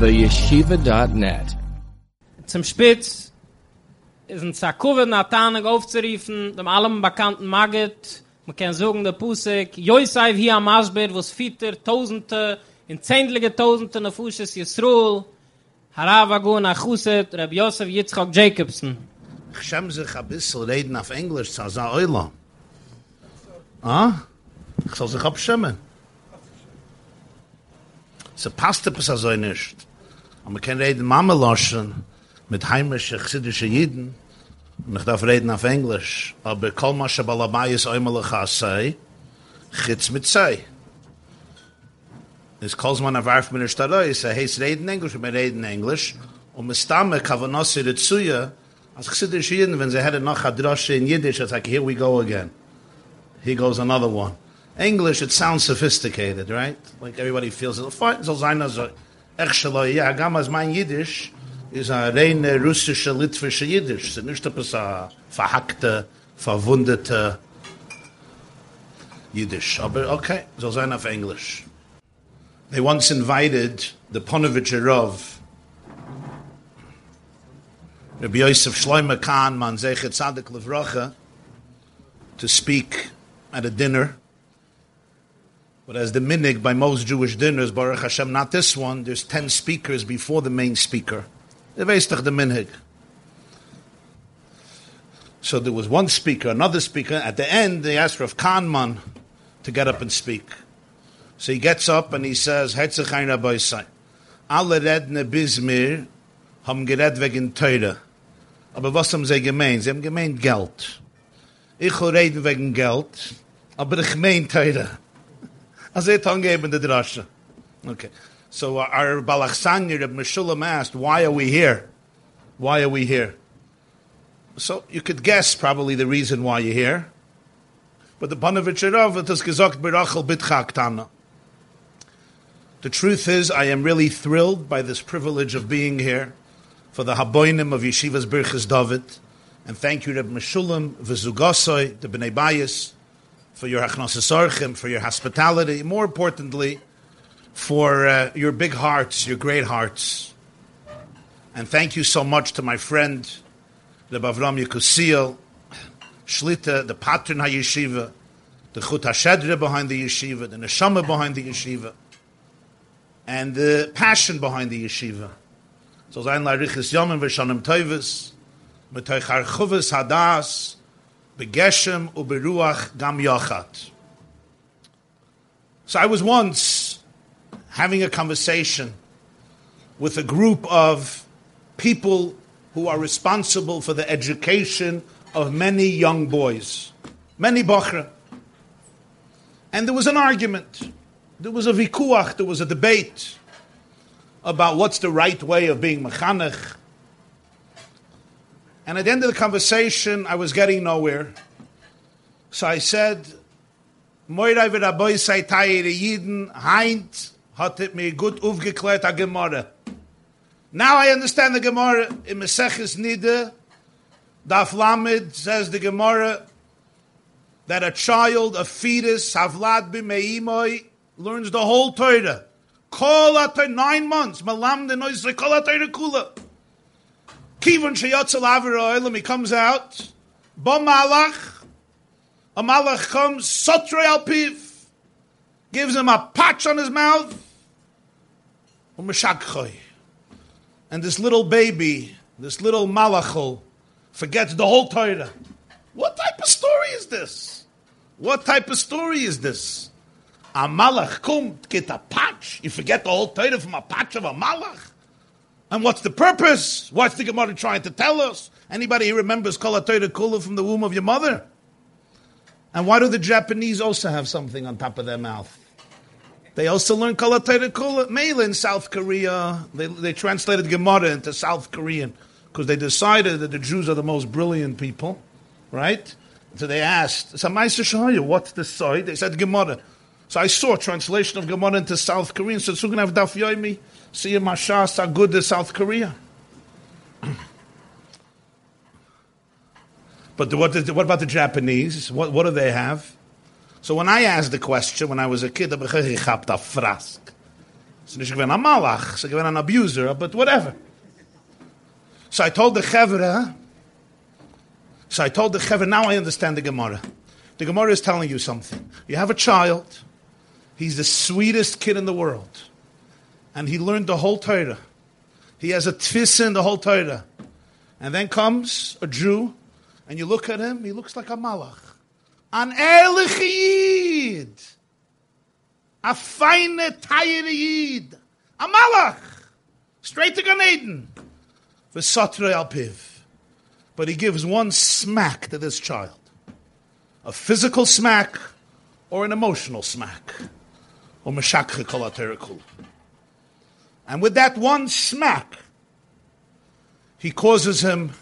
theyeshiva.net. Zum Spitz ist ein Zakuwe Natanig aufzuriefen, dem allem bekannten Magit, man kann sagen der Pusik, Joisaiv hier am Asbir, wo es Fieter, Tausende, in Zehntlige Tausende nach Fusches Yisroel, Harava Gun Achuset, Reb Yosef Yitzchak Jacobson. Ich schäme sich ein bisschen reden auf Englisch, zu sagen, Eula. Ah? Ich soll sich abschämen. Se passt etwas so nicht. Aber man kann reden Mama loschen mit heimische chsidische Jiden. Und ich darf reden auf Englisch. Aber kol ma she balabai is oimele chasei, chitz mit sei. Es calls man a warf mit der Stadoi, es heißt reden Englisch, und wir reden Englisch. Und mit Stamme kavanossi ritzuya, als chsidische Jiden, wenn sie hätten noch a drosche in Yiddish, it's like, here we go again. Here goes another one. English, it sounds sophisticated, right? Like everybody feels it. Fine, so echshaloi, ja, gamas mein Yiddish, is a reine russische, litwische Yiddish. Ist verhackte, verwundete Yiddish. Aber okay, so sein auf English. They once invited the Ponovitcher Rabbi Yosef Shloime Khan, man Zechet Tzadik to speak at a dinner. But as the minig by most Jewish dinners, Baruch Hashem, not this one, there's 10 speakers before the main speaker. The the minig. So there was one speaker, another speaker. At the end, they asked Rav Kahneman to get up and speak. So he gets up and he says, Hetzechain Rabbi Sai, alle redne Bismir haben gered wegen Teure. Aber was haben sie gemeint? Sie haben gemeint Geld. Ich reden wegen Geld, aber ich mein Teure. Also ich angeben der Drasche. Okay. So our Balachsanya of Meshulam asked, why are we here? Why are we here? So you could guess probably the reason why you're here. But the Panovich Rav it has gesagt Birachel Bitchak Tana. The truth is, I am really thrilled by this privilege of being here for the Haboinim of Yeshiva's Birchas David. And thank you, Reb Meshulam, V'zugasoi, the Bnei Bayis, for your Hachnasas Orchim, for your hospitality. More importantly, for uh, your big hearts, your great hearts. And thank you so much to my friend, the Bavram Yekusiel, Shlita, the patron HaYeshiva, the Chut HaShedre behind the yeshiva, the Neshama behind the yeshiva, and the passion behind the yeshiva. So sein Larichis Yomim V'Shanim Toivis, Metoich Harchuvis Hadas, Begeshem Uberuach Gam Yochat. So I was once having a conversation with a group of people who are responsible for the education of many young boys, many bachra. And there was an argument. There was a vikuach, there was a debate about what's the right way of being mechanech. And at the end of the conversation, I was getting nowhere. So I said. Now I understand the Gemara in Meseches Nida, Daf Lamed says the Gemara that a child, a fetus, Havlad b'meimoi, learns the whole Torah. Kol nine months, malam de noisre kol atay kula. Kivon sheyotzel avir he comes out, bo malach, a malach comes, sotre al piv, gives him a patch on his mouth, um, umeshakchoy. And this little baby, this little malachol, forgets the whole Torah. What type of story is this? What type of story is this? A malach come get a patch. You forget the whole Torah from a patch of a malach. And what's the purpose? What's the Gemara trying to tell us? Anybody who remembers Kol Kula from the womb of your mother? And why do the Japanese also have something on top of their mouth? They also learn Kol Kula. Mela in South Korea, they, they translated Gemara into South Korean because they decided that the Jews are the most brilliant people, right? So they asked, Samaisa Shahaya, what's the side? They said Gemara. So I saw translation of Gemara into South Korean. So soon have Daf Yomi, see a how good is South Korea. but what, is, what about the Japanese? What, what do they have? So when I asked the question when I was a kid, frask. So nicht gewinn a malach, so an abuser, but whatever. So I told the chevra, so I told the chevra, now I understand the Gemara. The Gemara is telling you something. You have a child, he's the sweetest kid in the world, and he learned the whole Torah. He has a tfisa in the whole Torah. And then comes a Jew, and you look at him, he looks like a malach. An ehrlich Yid. A fine, tired Yid. A malach. Straight to Gan Eden. V'sotre al piv. But he gives one smack to this child. A physical smack or an emotional smack. Or mashakhe kol And with that one smack, he causes him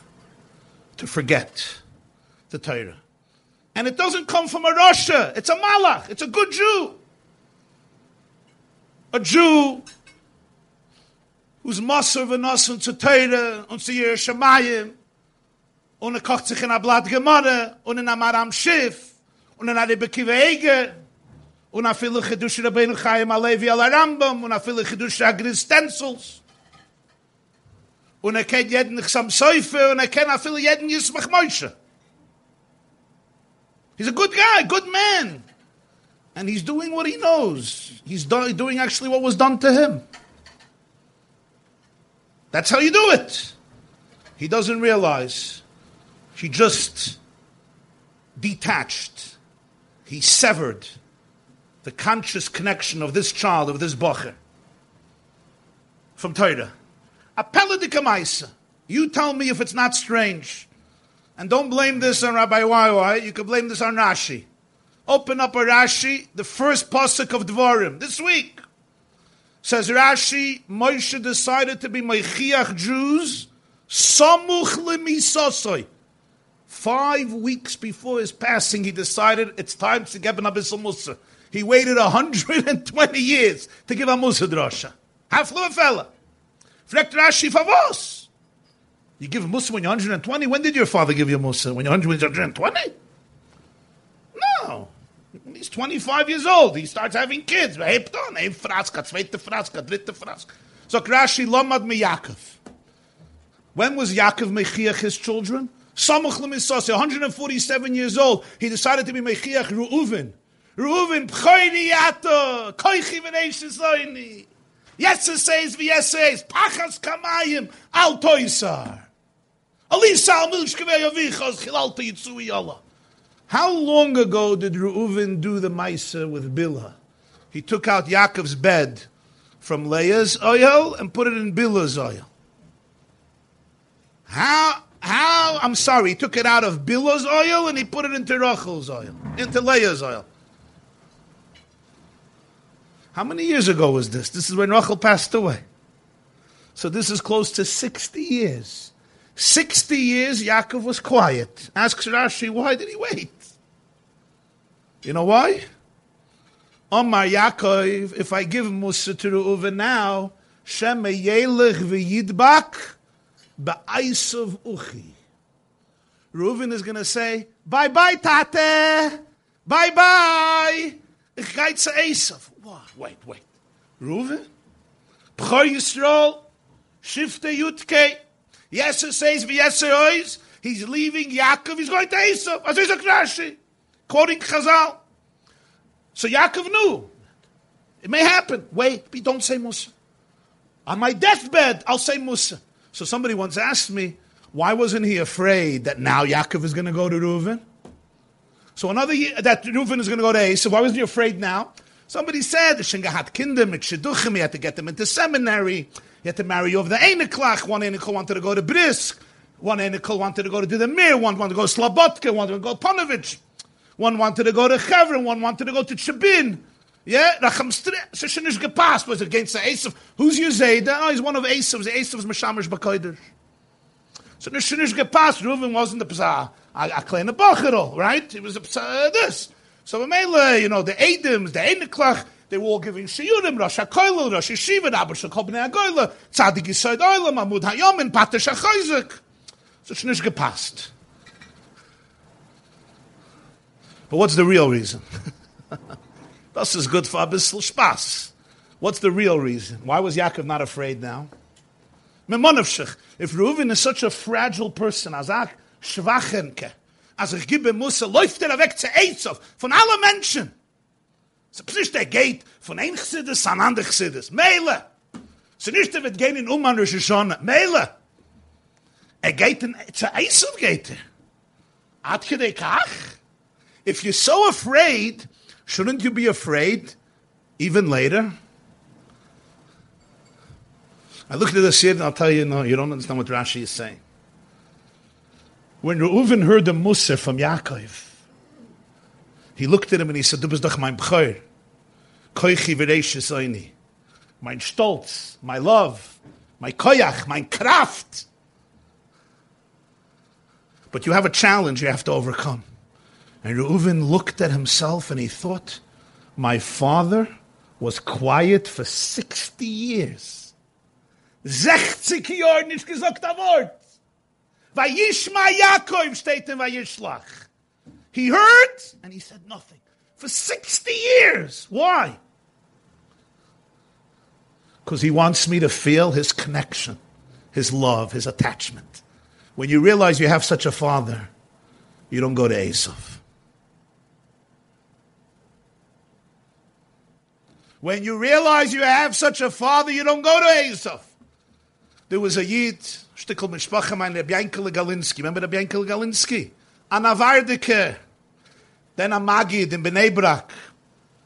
to forget the Torah. And it doesn't come from a Russia. It's a Malach. It's a good Jew. A Jew who's Maser v'nasun zu Torah und zu Yer Shemayim und er kocht in a Gemara und in a Maharam Schiff und in a Rebbe Eger und a viele Chedush Rabbeinu Chaim Alevi al Rambam und a viele Chedush Agris Stencils und er kennt jeden Chasam Sofer und er kennt a viele jeden Yismach Moshe. He's a good guy, good man. And he's doing what he knows. He's do- doing actually what was done to him. That's how you do it. He doesn't realize he just detached. He severed the conscious connection of this child, of this bocher, from Torah. Appella. You tell me if it's not strange. And don't blame this on Rabbi YY, you can blame this on Rashi. Open up a Rashi, the first pasuk of Dvorim, this week. Says Rashi, Moshe decided to be Meichiach Jews, Samuch lemisosoi. Five weeks before his passing, he decided it's time to give an Abyssal Musa. He waited 120 years to give a Musa drosha. Haflu a fella. Frekt Rashi favos. You give a Musa when you're 120? When did your father give you a Musa? When you're 120? No. When he's 25 years old, he starts having kids. Hebt on, ein Fraska, zweite Fraska, dritte Fraska. So Rashi lomad me Yaakov. When was Yaakov Mechiach his children? Samach lemisase, 147 years old. He decided to be Mechiach Reuven. Reuven, pchoyni yato, koichi v'neishes loini. Yes, it says, yes, says, pachas kamayim, al toisar. Alisa al milshkevei avichos, chilalta yitzui Allah. How long ago did Reuven do the Maisa with Bilah? He took out Yaakov's bed from Leah's oil and put it in Bilah's oil. How, how, I'm sorry, he took it out of Bilah's oil and he put it into Rachel's oil, into Leah's oil. How many years ago was this? This is when Rachel passed away. So this is close to 60 years. 60 years, Yaakov was quiet. Asks Rashi, why did he wait? You know why? Omar Yaakov, if I give Musa to Reuven now, Shema Yelech v'yidbak ba'aisav uchi. Reuven is going to say, bye bye, tate. Bye bye bye. Ich geit zu Esav. Wait, wait. Reuven? B'chor Yisrael, Shifte Yutke. Yes, it says, V'yeser ois. He's leaving Yaakov. He's going to Esav. As is a Rashi. Quoting Chazal. So Yaakov knew. It may happen. Wait, but don't say Musa. On my deathbed, I'll say Musa. So somebody once asked me, why wasn't he afraid that now Yaakov is going to go to Reuven? So another year, that Reuven is going to go to Esav. Why wasn't he afraid now? Somebody said, the Shinga had kinder, mit Shidduchim, he had to get them into seminary, he had to marry over the Einiklach, one Einikel wanted to go to Brisk, one Einikel wanted to go to the Mir, one wanted to go to Slabotka, one wanted to go to Ponovich, one wanted to go to Chevron, one wanted to go to Chabin. Yeah, Racham so Shinish gepasst, was against the Esav? Who's your Zayda? Oh, he's one of Esav's, Esav's Meshamish Bakoidish. So Shinish gepasst, Reuven wasn't the Psa, a kleine Bachero, right? It was Psa, this. So Mele, you know, the Edims, the Einiklach, they were all giving Shiyurim, Rosh HaKoilel, Rosh Hashiva, Rabbi Shekol Bnei HaGoyle, Tzadik Yisoid Oilam, Amud Hayom, and Pater Shachoyzik. So it's gepasst. But what's the real reason? das ist good for a bissl. What's the real reason? Why was Yaakov not afraid now? If Reuven is such a fragile person, ich schwachenke, als ich gebe Musse, läuft er weg zu Eizov, von allen Menschen. Es ist nicht der geht von ein Chsidis an andere Chsidis. Meile! Es ist nicht, er wird gehen in Uman Rosh Hashanah. Meile! Er geht in, zu Eizov geht er. Hat je de kach? If you're so afraid, shouldn't you be afraid even later? I look at this here and I'll tell you, no, you don't understand what Rashi is saying. When Reuven heard the Musa from Yaakov, he looked at him and he said, Du bist doch mein Bchor. Koichi oini. Mein Stolz, my love, my koyach, my kraft. But you have a challenge you have to overcome. And Reuven looked at himself and he thought, My father was quiet for 60 years. 60 Jahre nicht gesagt Wort. Vayishma Yaakov steht in Vayishlach. He heard and he said nothing. For 60 years. Why? Because he wants me to feel his connection, his love, his attachment. When you realize you have such a father, you don't go to Esav. When you realize you have such a father, you don't go to Esav. There was a Yid, Shtickl Mishpacha, mein Reb Yankel Galinsky. Remember Reb Yankel Galinsky? An Avardike. Then a Magid in Bnei Brak.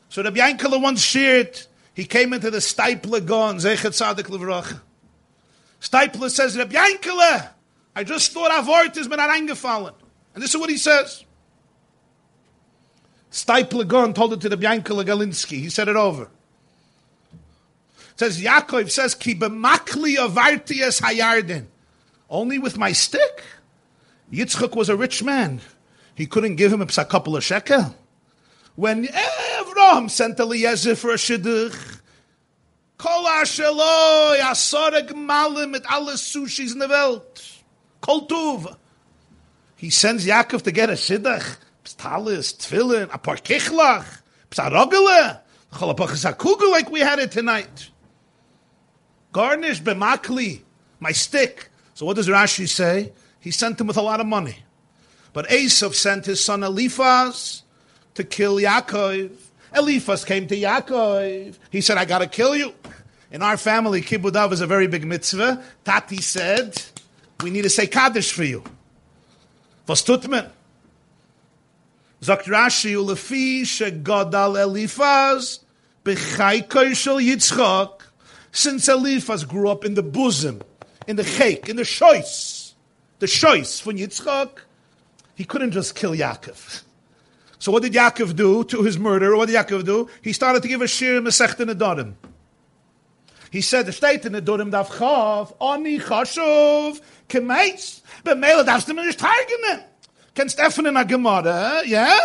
So Reb Yankel once shared, he came into the Steipler Gon, Zechet Tzadik Levrach. Steipler says, Reb Yankel, I just thought word has been reingefallen. And this is what he says. Steipler Gon told it to Reb Yankel Galinsky. He said it over says Yaakov says ki b'makli avartias hayardin. Only with my stick. Yitzchak was a rich man. He couldn't give him a couple of shekel. When Avraham sent Eliezer for a shidduch, kol asheloi asore gmalim mit alle sushis in the Welt. Kol tuv. He sends Yaakov to get a shidduch. Pstalis, tefillin, a parkichlach, psarogele, chalapachas like we had it tonight garnished b'makli, my stick. So what does Rashi say? He sent him with a lot of money. But Esav sent his son Eliphaz to kill Yaakov. Eliphaz came to Yaakov. He said, I got to kill you. In our family, Kibbudav is a very big mitzvah. Tati said, we need to say Kaddish for you. Was tut Rashi, ulefi shegodal Eliphaz b'chai shel Yitzchak since Eliphaz grew up in the bosom, in the chek, in the shois, the shois from Yitzchak, he couldn't just kill Yaakov. So what did Yaakov do to his murderer? What did Yaakov do? He started to give a shir in the He said, the state in the Dorim daf chav, oni chashuv, kemeitz, b'meila darfst du mir nicht targenen. Kennst öffnen a Gemara, yeah?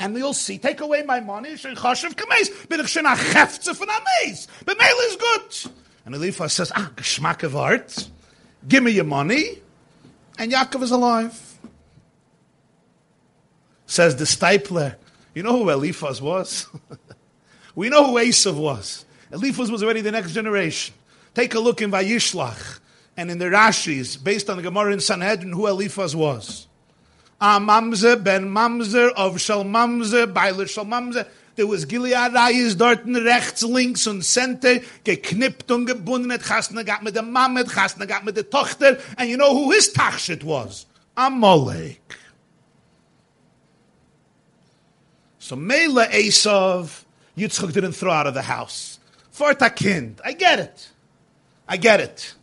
and you'll see, take away my money, shen chashav kameis, bin ich schon a chefze von ameis. B'meil is good. And Eliphaz says, ah, of art, give me your money, and Yaakov is alive. Says the Steipler, you know who Eliphaz was? we know who Esav was. Eliphaz was already the next generation. Take a look in Vayishlach and in the Rashis, based on the Gemara in Sanhedrin, who Eliphaz was a Mamzer ben Mamzer of Shal Mamzer, Beiler Shal Mamzer. There was Gilead Reis dort rechts, links und center, geknippt und gebunden, hat Chasna got mit der Mama, Chasna got mit der Tochter, and you know who his Tachshit was? Amalek. So Mela Esav, Yitzchak didn't throw out of the house. For kind. I get it. I get it.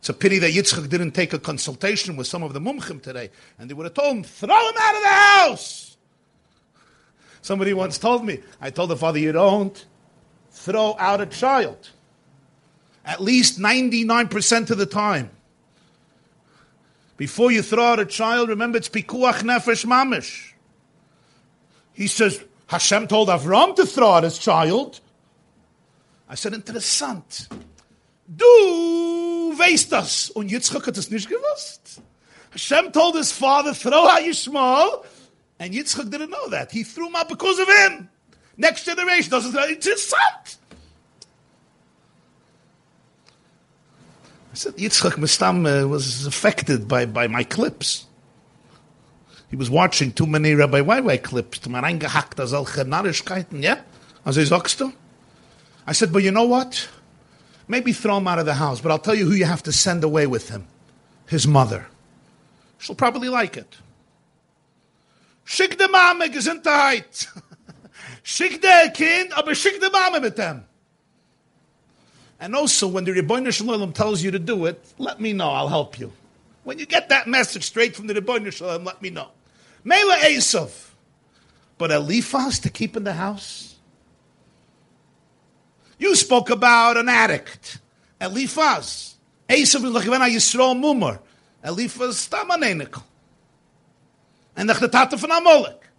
It's a pity that Yitzchak didn't take a consultation with some of the mumchim today, and they would have told him, throw him out of the house. Somebody once told me, I told the father, you don't throw out a child. At least 99% of the time. Before you throw out a child, remember it's pikuach nefesh mamish. He says, Hashem told Avram to throw out his child. I said, interessant. Du weißt das. Und Yitzchak hat es nicht gewusst. Hashem told his father, throw out Yishmael. And Yitzchak didn't know that. He threw him out because of him. Next generation doesn't. know It's his son. I said Yitzchak Mistam uh, was affected by, by my clips. He was watching too many Rabbi YY clips. Yeah? I said, but you know what? Maybe throw him out of the house, but I'll tell you who you have to send away with him his mother. She'll probably like it. Schick de Mame Gesundheit. schick de Kind, aber schick de Mame mit dem. And also, when the Rebbeinu Shalom tells you to do it, let me know. I'll help you. When you get that message straight from the Rebbeinu Shalom, let me know. Mela Esav. But Eliphaz to keep in the house? You spoke about an addict. Eliphaz. Esav is like when I Yisrael Mumar. Eliphaz Tamanenikal. En de tate van Amalek.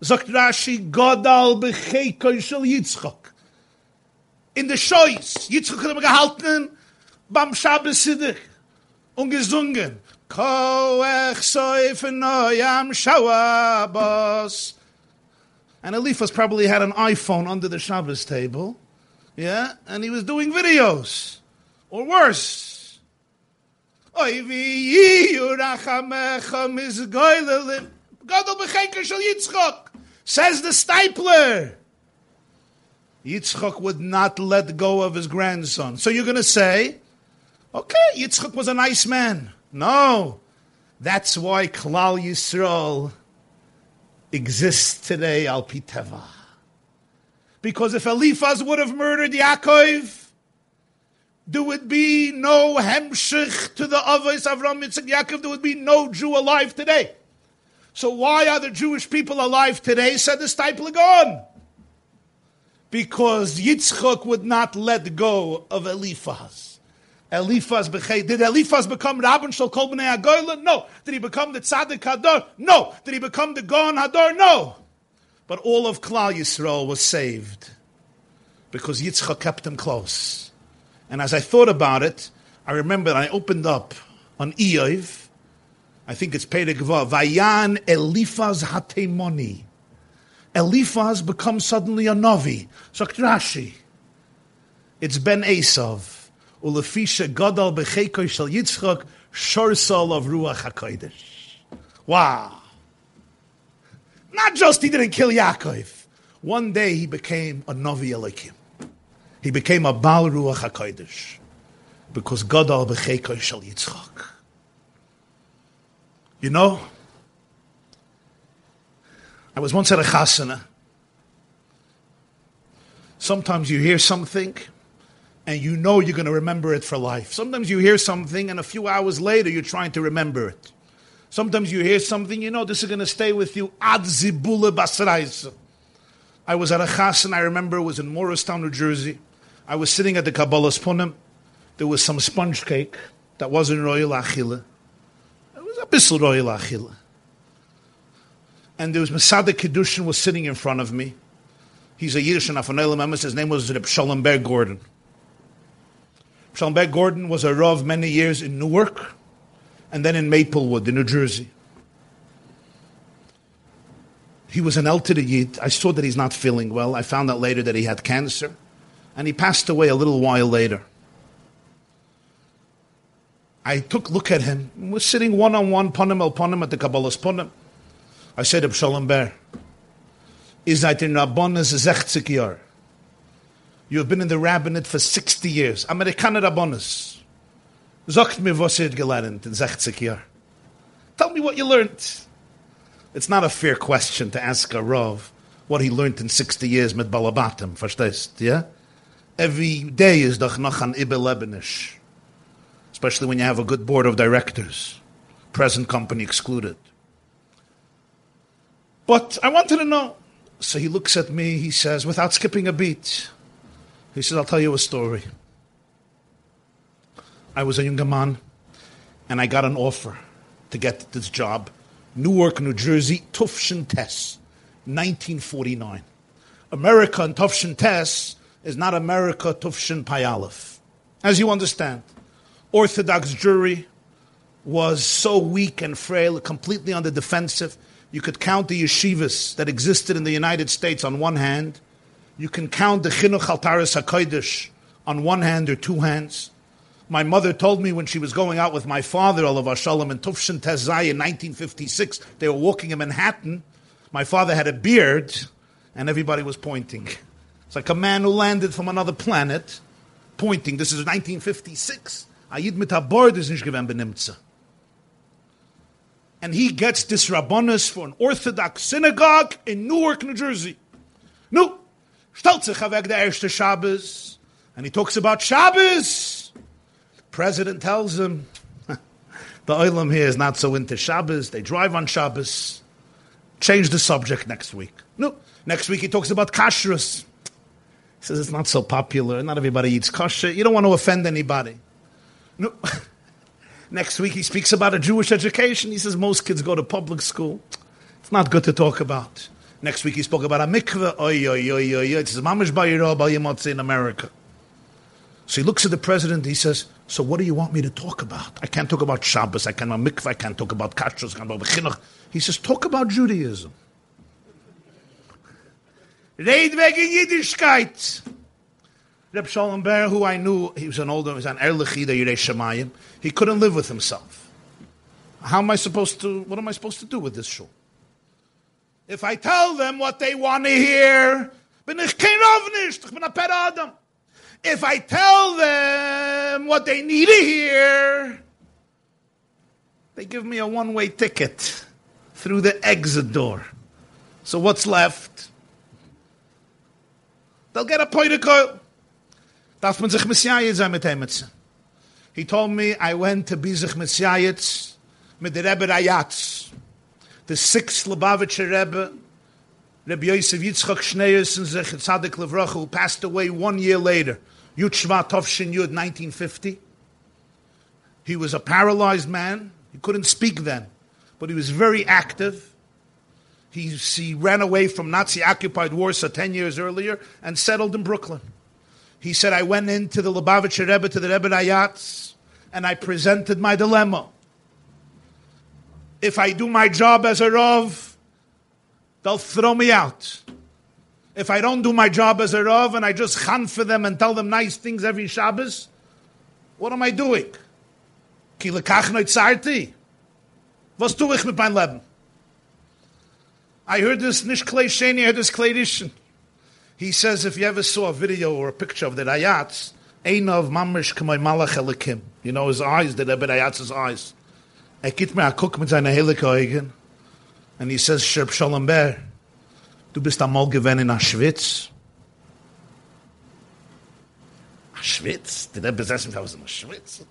Zakt Rashi, Godal bechekoy shel Yitzchak. In de Shois, Yitzchak hat ihm gehalten, bam Shabbos Siddiq, und gesungen, Koech soif noyam shawabos. And Eliphaz probably had an iPhone under the Shabbos table, yeah, and he was doing videos, or worse. Vi. Gadol shel Yitzchak. Says the Steipler. Yitzchak would not let go of his grandson. So you're going to say, okay, Yitzchak was a nice man. No. That's why Klal Yisrael exists today, Al Piteva. Because if Eliphaz would have murdered Yaakov, there would be no hemshich to the Avos of Avram Yitzchak Yaakov. There would be no Jew alive today. So why are the Jewish people alive today? Said the Steipler gone. Because Yitzchak would not let go of Eliphaz. Eliphaz became, did Eliphaz become Rabban Shal Kol B'nai Agoyla? No. Did he become the Tzaddik Hadar? No. Did he become the Gon Hadar? No. But all of Klal Yisrael was saved because Yitzchak kept him close. And as I thought about it, I remember I opened up on Eiv, I think it's Perek Vav, Vayan Eliphaz Hatemoni. Eliphaz becomes suddenly a Navi. Sagt Rashi. It's Ben Esav. Ulefisha Gadal Bechekoy Shal Yitzchak Shorsal of Ruach HaKodesh. Wow. Not just he didn't kill Yaakov. One day he became a Navi Elikim. He became a Baal Ruach HaKodesh. Because Gadal Bechekoy Shal Yitzchak. You know, I was once at a chasana. Sometimes you hear something and you know you're going to remember it for life. Sometimes you hear something and a few hours later you're trying to remember it. Sometimes you hear something, you know this is going to stay with you ad. I was at a chasana, I remember it was in Morristown, New Jersey. I was sitting at the Kabbalah's Punim. There was some sponge cake that wasn't royal achille. It was a bissel royal achille and there was Masada Kedushin was sitting in front of me. He's a Yiddish and Afanel His name was Reb Shalom Ber Gordon. Shalom Ber Gordon was a Rav many years in Newark and then in Maplewood in New Jersey. He was an El to the Yid. I saw that he's not feeling well. I found out later that he had cancer. And he passed away a little while later. I took a look at him. We're sitting one on one, ponim el ponim, at the Kabbalah's ponim. I said to Shalom Ber, is that in Rabbonis 60 year. You have been in the rabbinate for 60 years. Amerikaner Rabbonis. Sagt mir, was ihr gelernt in 60 year. Tell me what you learned. It's not a fair question to ask a Rav what he learned in 60 years mit Balabatim, verstehst, yeah? Every day is doch noch an Ibe Lebenish. Especially when you have a good board of directors. Present company excluded. But I wanted to know. So he looks at me, he says, without skipping a beat, he says, I'll tell you a story. I was a younger man, and I got an offer to get this job. Newark, New Jersey, Tufshin Tess, 1949. America and Tufshin Tess is not America Tufshin Payalef. As you understand, Orthodox Jewry was so weak and frail, completely on the defensive you could count the yeshivas that existed in the United States on one hand. You can count the Chinuch Altaris HaKodesh on one hand or two hands. My mother told me when she was going out with my father, Olav Shalom, in Tufshin Tezai in 1956, they were walking in Manhattan. My father had a beard, and everybody was pointing. Like a man who landed from another planet, pointing. This is 1956. Ayid mit Abord is nicht gewinn benimtze. And he gets this rabbanus for an Orthodox synagogue in Newark, New Jersey. Er erste Shabbos, and he talks about Shabbos. The President tells him, the Olam here is not so into Shabbos. They drive on Shabbos. Change the subject next week. No, next week he talks about kashrus. He says it's not so popular. Not everybody eats kosher. You don't want to offend anybody. No. next week he speaks about a Jewish education. He says most kids go to public school. It's not good to talk about. Next week he spoke about a mikveh. Oy, oy, oy, oy, oy. It says mamish in America. So he looks at the president. He says, "So what do you want me to talk about? I can't talk about Shabbos. I can't mikveh. I can't talk about kashrus. I can't talk about chinuch. He says, talk about Judaism. Red wegen Yiddishkeit. Reb Shalom Ber, who I knew, he was an older, he was an Erlechida Yirei Shemayim. He couldn't live with himself. How am I supposed to, what am I supposed to do with this shul? If I tell them what they want to hear, bin ich kein ich bin a Per Adam. If I tell them what they need to hear, they give me a one-way ticket through the exit door. So what's left? They'll get a protocol. Darf man sich sein mit ihm He told me I went to be sich Messiah mit der Rebbe Rayatz. The sixth Lubavitcher Rebbe, Rebbe Yosef Yitzchak Schneersohn Zech Tzadik Levracha, who passed away one year later, Yud Shvat Tovshin Yud, 1950. He was a paralyzed man. He couldn't speak then but he was very active. He, he ran away from Nazi occupied Warsaw 10 years earlier and settled in Brooklyn. He said, I went into the Lubavitcher Rebbe, to the Rebbe Rayatz, and I presented my dilemma. If I do my job as a Rav, they'll throw me out. If I don't do my job as a Rav and I just chan for them and tell them nice things every Shabbos, what am I doing? Ki lekach Was tue ich mit meinem Leben? I heard this Nish Clay Shani, I heard this Clay He says if you ever saw a video or a picture of the Rayatz, ein of mamish k'may malach elikim. You know his eyes, the Rebbe Rayatz's eyes. Er gibt mir a Helikeugen and he says, Sherb Shalom Ber, du bist einmal gewinn in Auschwitz. Auschwitz? The Rebbe says, I was in Auschwitz.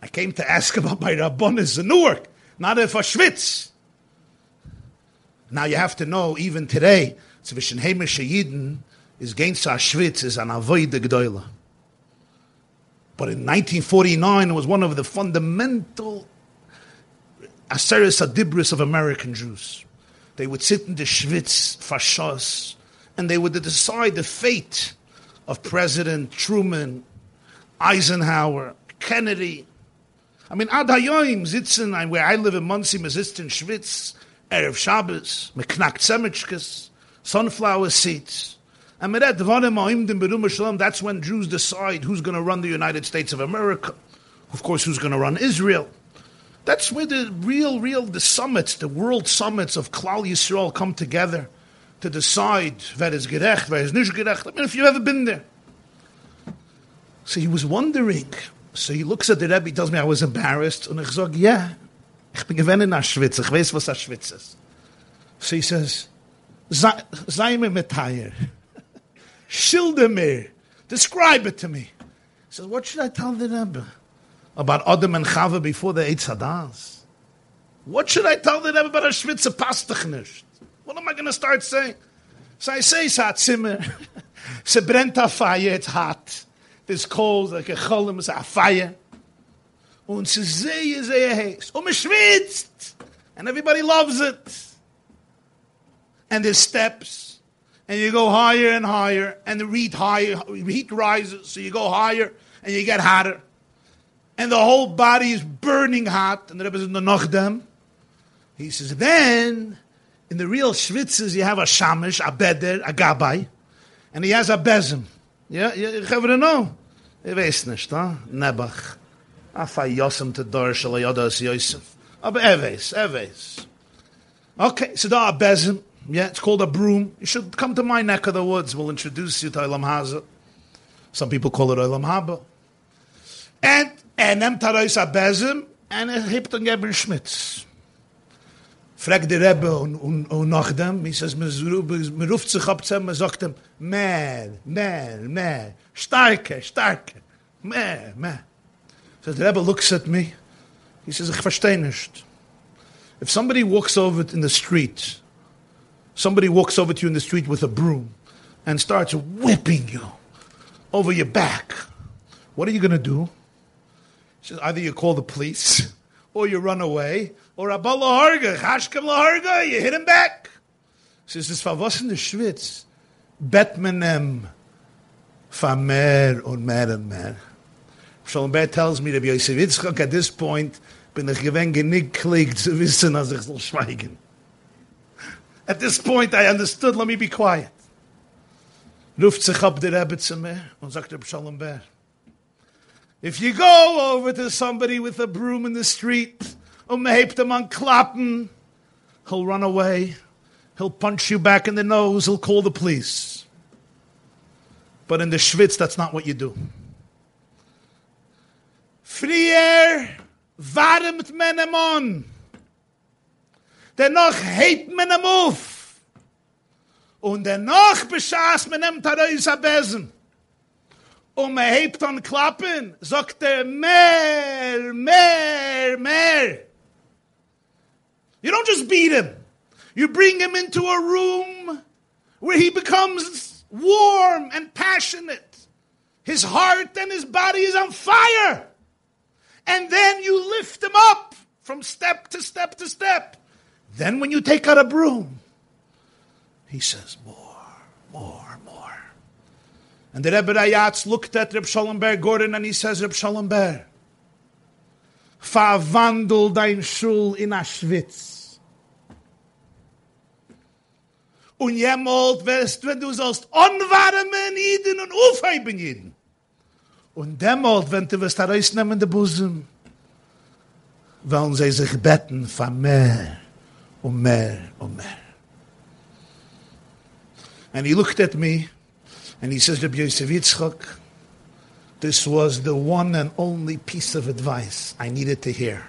I came to ask about my Rabbonis in Newark not if a schwitz. Now you have to know, even today, zwischen heimische Yidden is gainst a schwitz is an avoid gdoila. But in 1949, it was one of the fundamental aseris adibris of American Jews. They would sit in the schwitz fashos, and they would decide the fate of President Truman, Eisenhower, Kennedy, I mean, ad hayoim where I live in Monsey, man in Schwitz, Erev Shabbos, man knackt sunflower seeds. And that's when Jews decide who's going to run the United States of America. Of course, who's going to run Israel. That's where the real, real, the summits, the world summits of Klal Yisrael come together to decide wer is gerecht, wer is. I mean, if you've ever been there. So he was wondering, so he looks at the Rebbe, he tells me I was embarrassed. Und ich sage, yeah, ich bin gewinn in Auschwitz, ich weiß, was Auschwitz ist. So he says, sei mir metayer. Schilder mir. Describe it to me. He says, what should I tell the Rebbe? About Adam and Chava before the Eitz Hadas? What should I tell the Rebbe about Auschwitz? Passt doch nicht. What am I going to start saying? So I say, hat Zimmer. Se brennt a fire, it's hot. There's coals like a cholim, it's a fire. Und sie sehr, sehr heiß. Und man schwitzt. And everybody loves it. And there's steps. And you go higher and higher. And the heat higher, heat rises. So you go higher and you get hotter. And the whole body is burning hot. And the Rebbe says, no, Nachdem. He says, then, in the real schwitzes, you have a shamish, a beder, a gabbai. And he has a bezim. Ja, ich habe noch. Ich weiß nicht, da? Nebach. Afa Yosem to Dor Shalayodas Yosef. Aber Eves, Eves. Okay, so da a bezim. Yeah, it's called a broom. You should come to my neck of the woods. We'll introduce you to Olam Haza. Some people call it Olam Haba. And enem tarois a bezim, and een geben schmitz. Frag der Rebbe und, nach dem, he says, man ruft sich ab zusammen, man sagt ihm, mehr, mehr, mehr, starke, starke, mehr, mehr. So the Rebbe looks at me, he says, ich verstehe nicht. If somebody walks over in the street, somebody walks over to you in the street with a broom and starts whipping you over your back, what are you going to do? He says, either you call the police, or you run away, or Abba Laharga, Chashkem Laharga, you hit him back. He says, was in der Schwitz? Betmenem, fa mehr und mehr und mehr. Shalom Ber tells me that Yosef Yitzchak at this point bin ich zu wissen, als ich soll schweigen. At this point I understood, let me be quiet. Ruft sich der Rebbe zu mir und sagt Shalom if you go over to somebody with a broom in the street, um man hebt him on klappen, he'll run away, he'll punch you back in the nose, he'll call the police. But in the Schwitz, that's not what you do. Frier warmt men hem on. Dennoch hebt men hem auf. Und dennoch beschaß men hem tareis a besen. Und man hebt an Klappen, sagt er, mehr, mehr, mehr. You don't just beat him. You bring him into a room where he becomes warm and passionate. His heart and his body is on fire. And then you lift them up from step to step to step. Then when you take out a broom, he says, more, more, more. And the Rebbe Rayatz looked at Reb Shalom Ber Gordon and he says, Reb Shalom Ber, verwandel dein Schul in Auschwitz. Und jemals wirst, wenn du sollst unwarmen Jeden und aufheben Jeden. Und demalt, wenn du wirst herausnehmen den Busen, wollen sie sich betten von mehr und mehr und mehr. And he looked at me and he says, Rabbi Yosef Yitzchak, this was the one and only piece of advice I needed to hear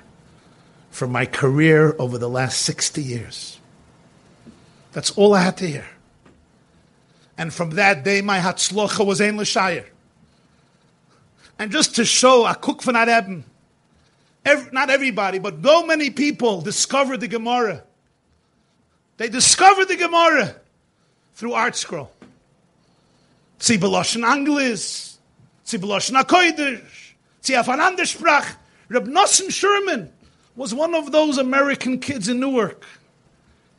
for my career over the last 60 years. That's all I had to hear. And from that day, my Hatzlocha was Ein L'Shayir. And just to show a cook for not Eben, every, not everybody, but so many people discovered the Gemara. They discovered the Gemara through ArtScroll. Zibeloshen Anglis, Zibeloshen Akoidish, Ziafan Sprach. Reb Nosson Sherman was one of those American kids in Newark.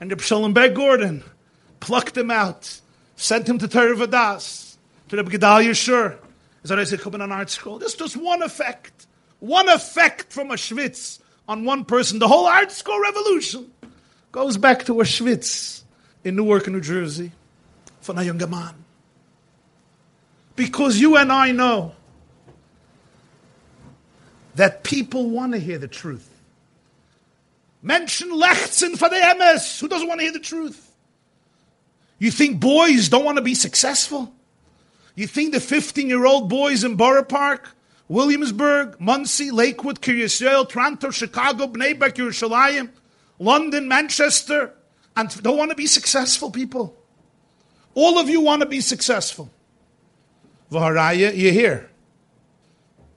And Reb Shalom Ber Gordon plucked him out, sent him to Torah Vodaath, to Reb Gedalia Schorr. Is that I said, come in an ArtScroll? This is just one effect. One effect from a Schwitz on one person. The whole ArtScroll revolution goes back to a Schwitz in Newark, New Jersey, for a younger man. Because you and I know that people want to hear the truth. Mention lechzen for the MS. Who doesn't want to hear the truth? You think boys don't want to be successful? You think the 15 year old boys in Borough Park, Williamsburg, Monsey, Lakewood, Kiryas Toronto, Chicago, Bnei Brak, Yerushalayim, London, Manchester, and don't want to be successful people? All of you want to be successful. Vaharaya, you're here.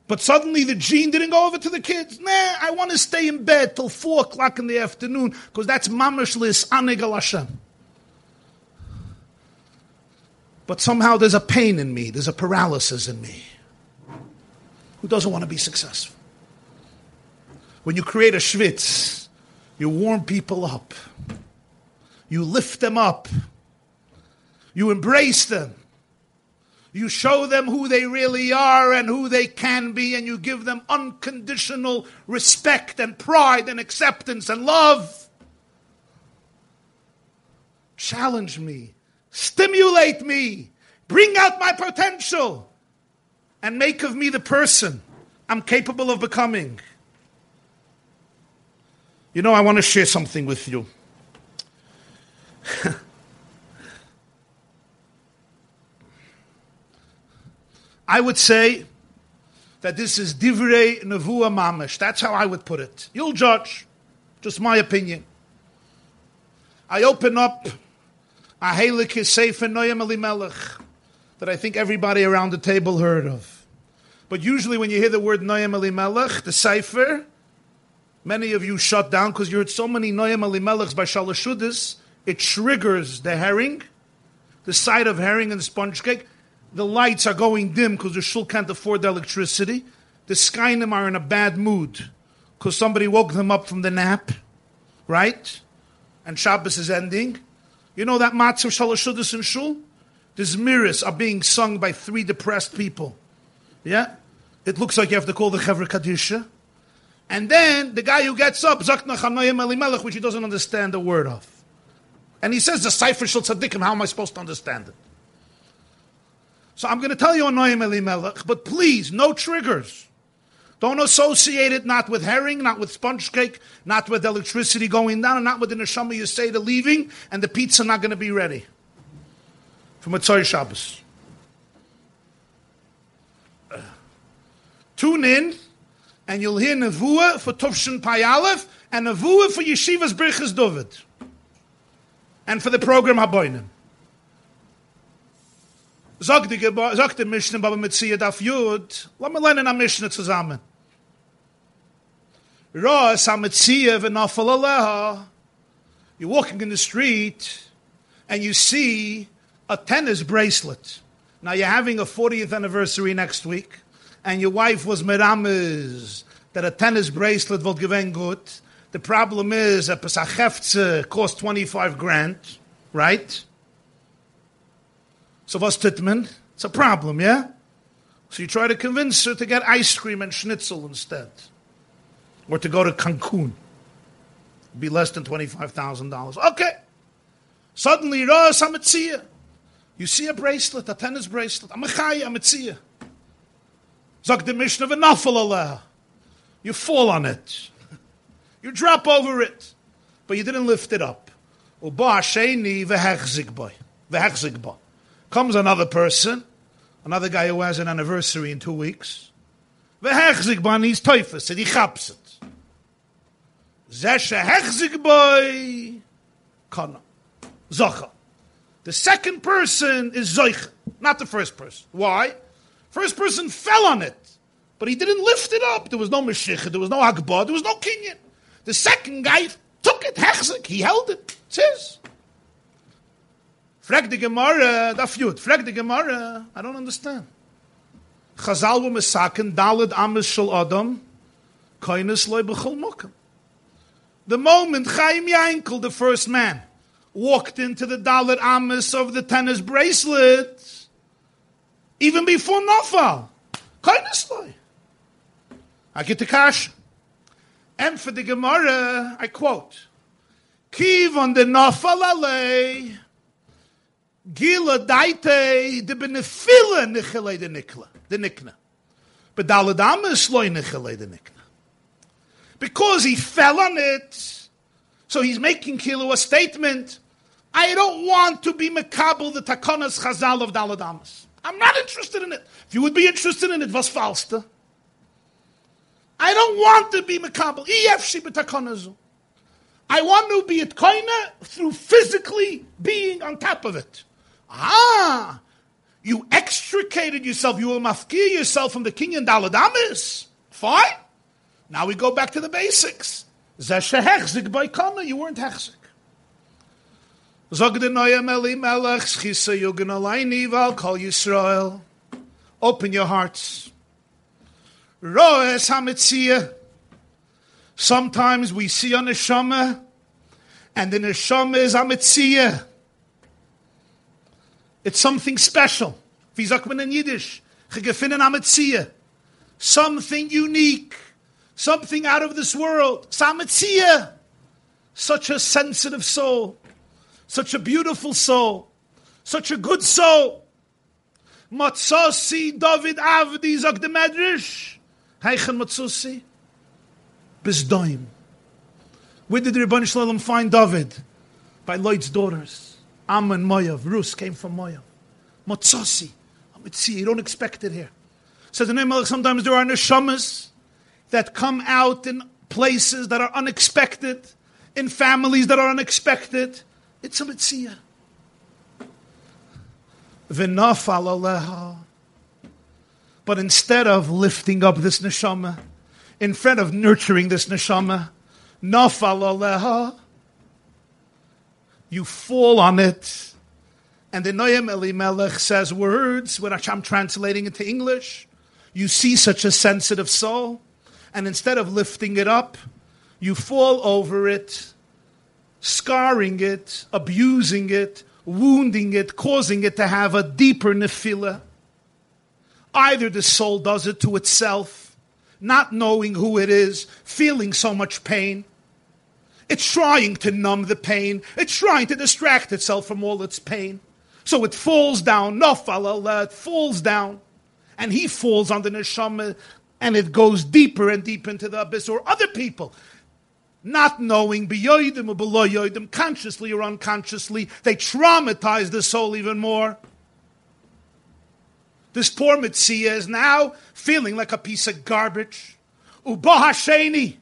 But suddenly the gene didn't go over to the kids. Nah, I want to stay in bed till four o'clock in the afternoon because that's mamashlis anigal Hashem. But somehow there's a pain in me, there's a paralysis in me. Who doesn't want to be successful? When you create a schwitz, you warm people up, you lift them up, you embrace them. You show them who they really are and who they can be, and you give them unconditional respect and pride and acceptance and love. Challenge me, stimulate me, bring out my potential, and make of me the person I'm capable of becoming. You know, I want to share something with you. I would say that this is divrei nevuah mamish. That's how I would put it. You'll judge. Just my opinion. I open up a Halik Sefer Noyam Elimelech that I think everybody around the table heard of. But usually when you hear the word Noyam Elimelech, the Sefer, many of you shut down because you heard so many Noyam Elimelechs by Shalashudis, it triggers the herring, the sight of herring and sponge cake. The lights are going dim because the shul can't afford the electricity. The Skynim are in a bad mood because somebody woke them up from the nap, right? And Shabbos is ending. You know that matzah shalashudis in shul? The zmiris are being sung by three depressed people. Yeah? It looks like you have to call the Chevra Kadisha. And then the guy who gets up, Zakna which he doesn't understand a word of. And he says the Sefer Shal Tzaddikim, how am I supposed to understand it? So I'm going to tell you Anoyim Elimelech, but please, no triggers. Don't associate it not with herring, not with sponge cake, not with electricity going down, and not with the neshama you say to leaving, and the pizza not going to be ready. From a Tzor Shabbos. Uh, tune in, and you'll hear Nevuah for Tufshin Payalef, and Nevuah for Yeshiva's Birchas David. And for the program Haboinim. Sagt die Mishnah, Baba Metzia Daf Yud, lass mal lernen am Mishnah zusammen. You're walking in the street, and you see a tennis bracelet. Now you're having a 40th anniversary next week, and your wife was meramis that a tennis bracelet will give good. The problem is a Pesach cost 25 grand, right? So was Titman? It's a problem, yeah? So you try to convince her to get ice cream and schnitzel instead. Or to go to Cancun. It'd be less than $25,000. Okay. Suddenly, Ras Hamitzia. You see a bracelet, a tennis bracelet. I'm a chai, I'm a Hamitzia. Zog the Mishnah of a You fall on it. You drop over it. But you didn't lift it up. Comes another person, another guy who has an anniversary in two weeks. Ban he's typhus, and he chaps it. Zesha hechzik boy, kana, zocha. The second person is zoich, not the first person. Why? First person fell on it, but he didn't lift it up. There was no meshich, there was no hagbah, there was no kinyan. The second guy took it, hechzik, he held it. It's his. Frag the Gemara, da feud. Frag the Gemara, I don't understand. Chazal were mesaken, dalad amis shel adam, koines loy b'chol mokem. The moment Chaim Yankel, the first man, walked into the Dalit amis of the tennis bracelet, even before Nafal, koines loy. I get the cash. And for the Gemara, I quote, Kiv on the Nafal alei, Gila daite de benefile nichele de nikla, de nikna. But daladama is sloy nichele de nikna. Because he fell on it, so he's making kilo a statement. I don't want to be mekabel the takonas chazal of daladamas. I'm not interested in it. If you would be interested in it, was falster. I don't want to be b'takonazu. I want to be at koina through physically being on top of it. Ah, you extricated yourself, you will mafkir yourself from the king and daladamis. Fine. Now we go back to the basics. Zeshehechzik by kana, you weren't hechzik. Zog de noya meli melech, schisa yugen alayni val kol Yisrael. Open your hearts. Roes hamitzia. Sometimes we see a neshama, and the neshama is amitzia. It's something special. Wie sagt man in Yiddish? Gegefinnen am Something unique. Something out of this world. Sametzia. Such a sensitive soul. Such a beautiful soul. Such a good soul. Matzasi David Avdi, sagt the Medrash. Heichen Matsusi? Bis Doim. Where did the Rebbeinu Shalom find David? By Lloyd's daughters. Ammon, Moav. Rus came from Moav. Matsusi. Amitzi. You don't expect it here. Says the name sometimes there are neshamas that come out in places that are unexpected, in families that are unexpected. It's a mitzvah. But instead of lifting up this neshama, instead of nurturing this neshama, you fall on it. And the Noam Elimelech says words, which I'm translating into English. You see such a sensitive soul, and instead of lifting it up, you fall over it, scarring it, abusing it, wounding it, causing it to have a deeper nefila. Either the soul does it to itself, not knowing who it is, feeling so much pain. It's trying to numb the pain. It's trying to distract itself from all its pain. So it falls down. Nafalala, it falls down. And he falls on the neshama and it goes deeper and deeper into the abyss. Or other people not knowing, beyoidim or below yoidim, consciously or unconsciously, they traumatize the soul even more. This poor Mitzia is now feeling like a piece of garbage. Ubahasheni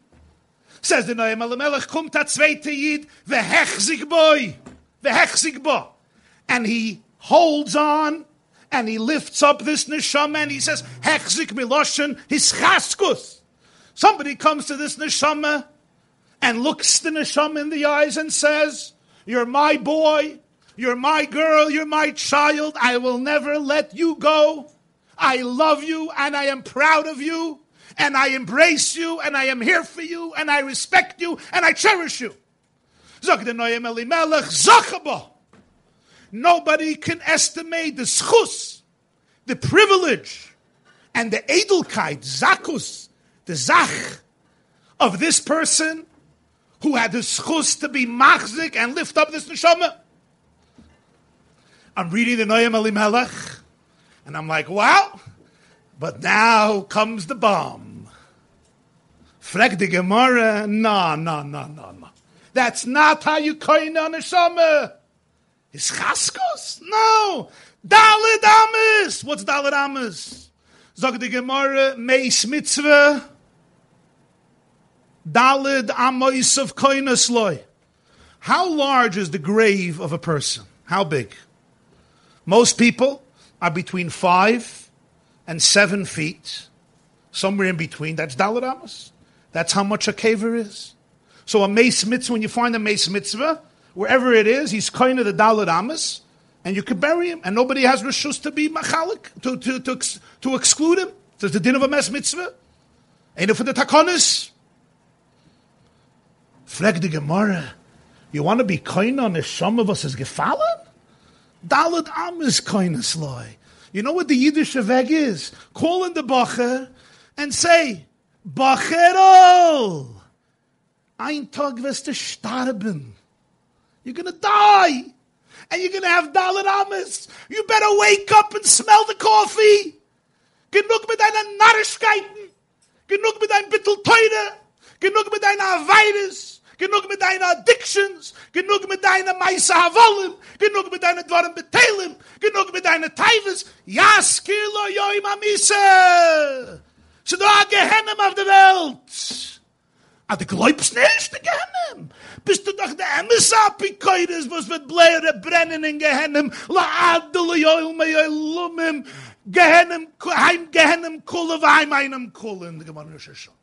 says the Noam Elimelech, kum ta zweite Yid, vehechzig boy, vehechzig bo. And he holds on and he lifts up this neshama and he says, hechzik miloshen, his chaskus. Somebody comes to this neshama and looks the neshama in the eyes and says, You're my boy, you're my girl, you're my child, I will never let you go. I love you and I am proud of you and I embrace you and I am here for you and I respect you and I cherish you. Nobody can estimate the schus, the privilege, and the edelkeit, zakus, the zach of this person who had the schus to be machzik and lift up this neshama. I'm reading the Noam Elimelech, and I'm like, wow, but now comes the bomb. Frag the Gemara, no, no, no, no, no. That's not how you coin on neshama. Is chaskos? No. Dalid Amis. What's Dalid Amis? Zog the Gemara, Meis Mitzvah. Dalid Amois of Koinasloi. How large is the grave of a person? How big? Most people are between five and seven feet, somewhere in between. That's Dalid Amos. That's how much a caver is. So a mace mitzvah, when you find a mace mitzvah, wherever it is, he's kind of the Dalid Amos, and you can bury him, and nobody has rishus to be machalik, to, to, to, to exclude him. So the din of a mace mitzvah. Ain't it for the takonis? Frag the Gemara. You want to be kind on if some of us is gefallen? Dalad Am is kindness loy. You know what the Yiddish Aveg is? Call in the Bacher and say, Bacherol! Ein Tag wirst du sterben. You're going to die. And you're going to have Dalit Amis. You better wake up and smell the coffee. Genug mit deiner Narrischkeiten. Genug mit deinem Bittel. Genug mit deiner Virus. genug mit deinen Addictions, genug mit deinen Meise Havolim, genug mit deinen Dwarren Betelim, genug mit deinen Teives, ja, skilo yoim amise. So du a Gehennem auf der Welt. Ah, du glaubst nicht, der Gehennem. Bist du doch der Emesapi-Keures, was wird bläre brennen in Gehennem, la adele yoim me yoilumim, Gehennem, heim Gehennem kule, heim einem kule, in der Gemeinde schon.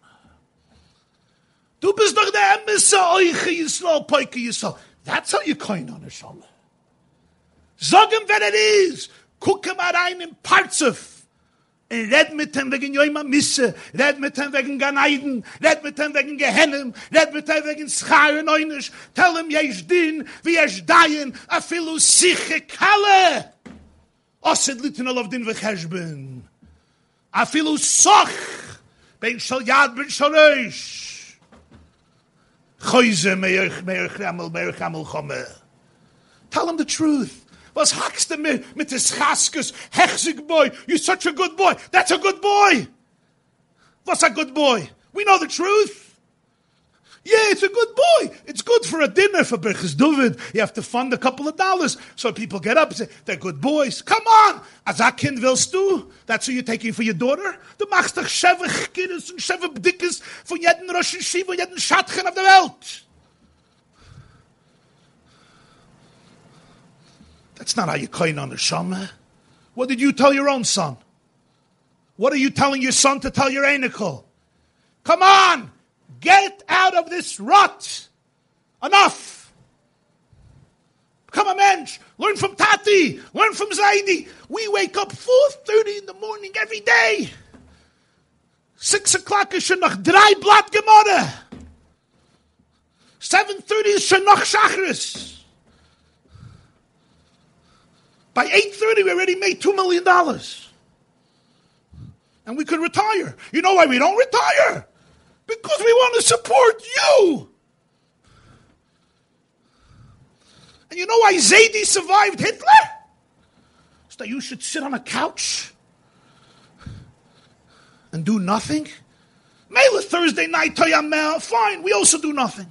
Du bist doch der Emisse Euche Yisrael, Poike. That's how you coin on a Shalom. Sag ihm, wer er ist. Guck ihm rein in Parzuf. Red mit ihm wegen Joima Misse. Red mit ihm wegen Ganeiden. Red mit ihm wegen Gehennem. Red mit ihm wegen Schar und Tell him, jesh din, wie jesh dayen, a filu siche kalle. Litten al of din vecheshben. A filu soch. Ben shal yad, ben shal reish. Tell him the truth. Was hakst du mit, mit des Chaskus? Hechsig boy, you're such a good boy. That's a good boy. What's a good boy? We know the truth. Yeah, it's a good boy. It's good for a dinner for Birchis David. You have to fund a couple of dollars so people get up and say, they're good boys. Come on! As a kind willst du? That's who you're taking for your daughter? Du machst doch sheve kiddes und sheve dickes von jeden Yeshiva und jeden Schatchen auf der Welt. That's not how you coin on the Shama. What did you tell your own son? What are you telling your son to tell your anicle? Come on! Get out of this rut. Enough. Become a mensch. Learn from Tati. Learn from Zaidi. We wake up 4.30 in the morning every day. Six o'clock is noch drei Blatt Gemara. 7.30 is schon noch Shachris. By 8.30 we already made $2 million. And we could retire. You know why we don't retire? Because we want to support you. And you know why Zaidi survived Hitler? So that you should sit on a couch and do nothing. Mela Thursday night Toyamel, fine, we also do nothing.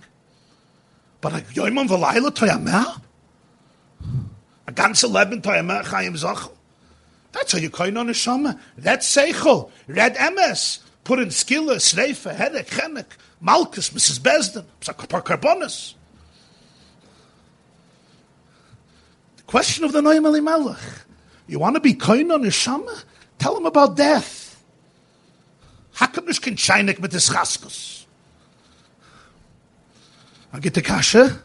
But like Yoimon Valayla Toyamel? A ganze Leben Toyamel Chayim Zachel? That's how you coin on a shama. That's seichel. Red emes. Put in skilla, sreifa, hedek, chenek, malchus, Mrs. Besden, carbonus. The question of the Noam Elimelech. You want to be coin on a shama? Tell him about death. Hakamish can shainik mit chaskus. I get the kasha.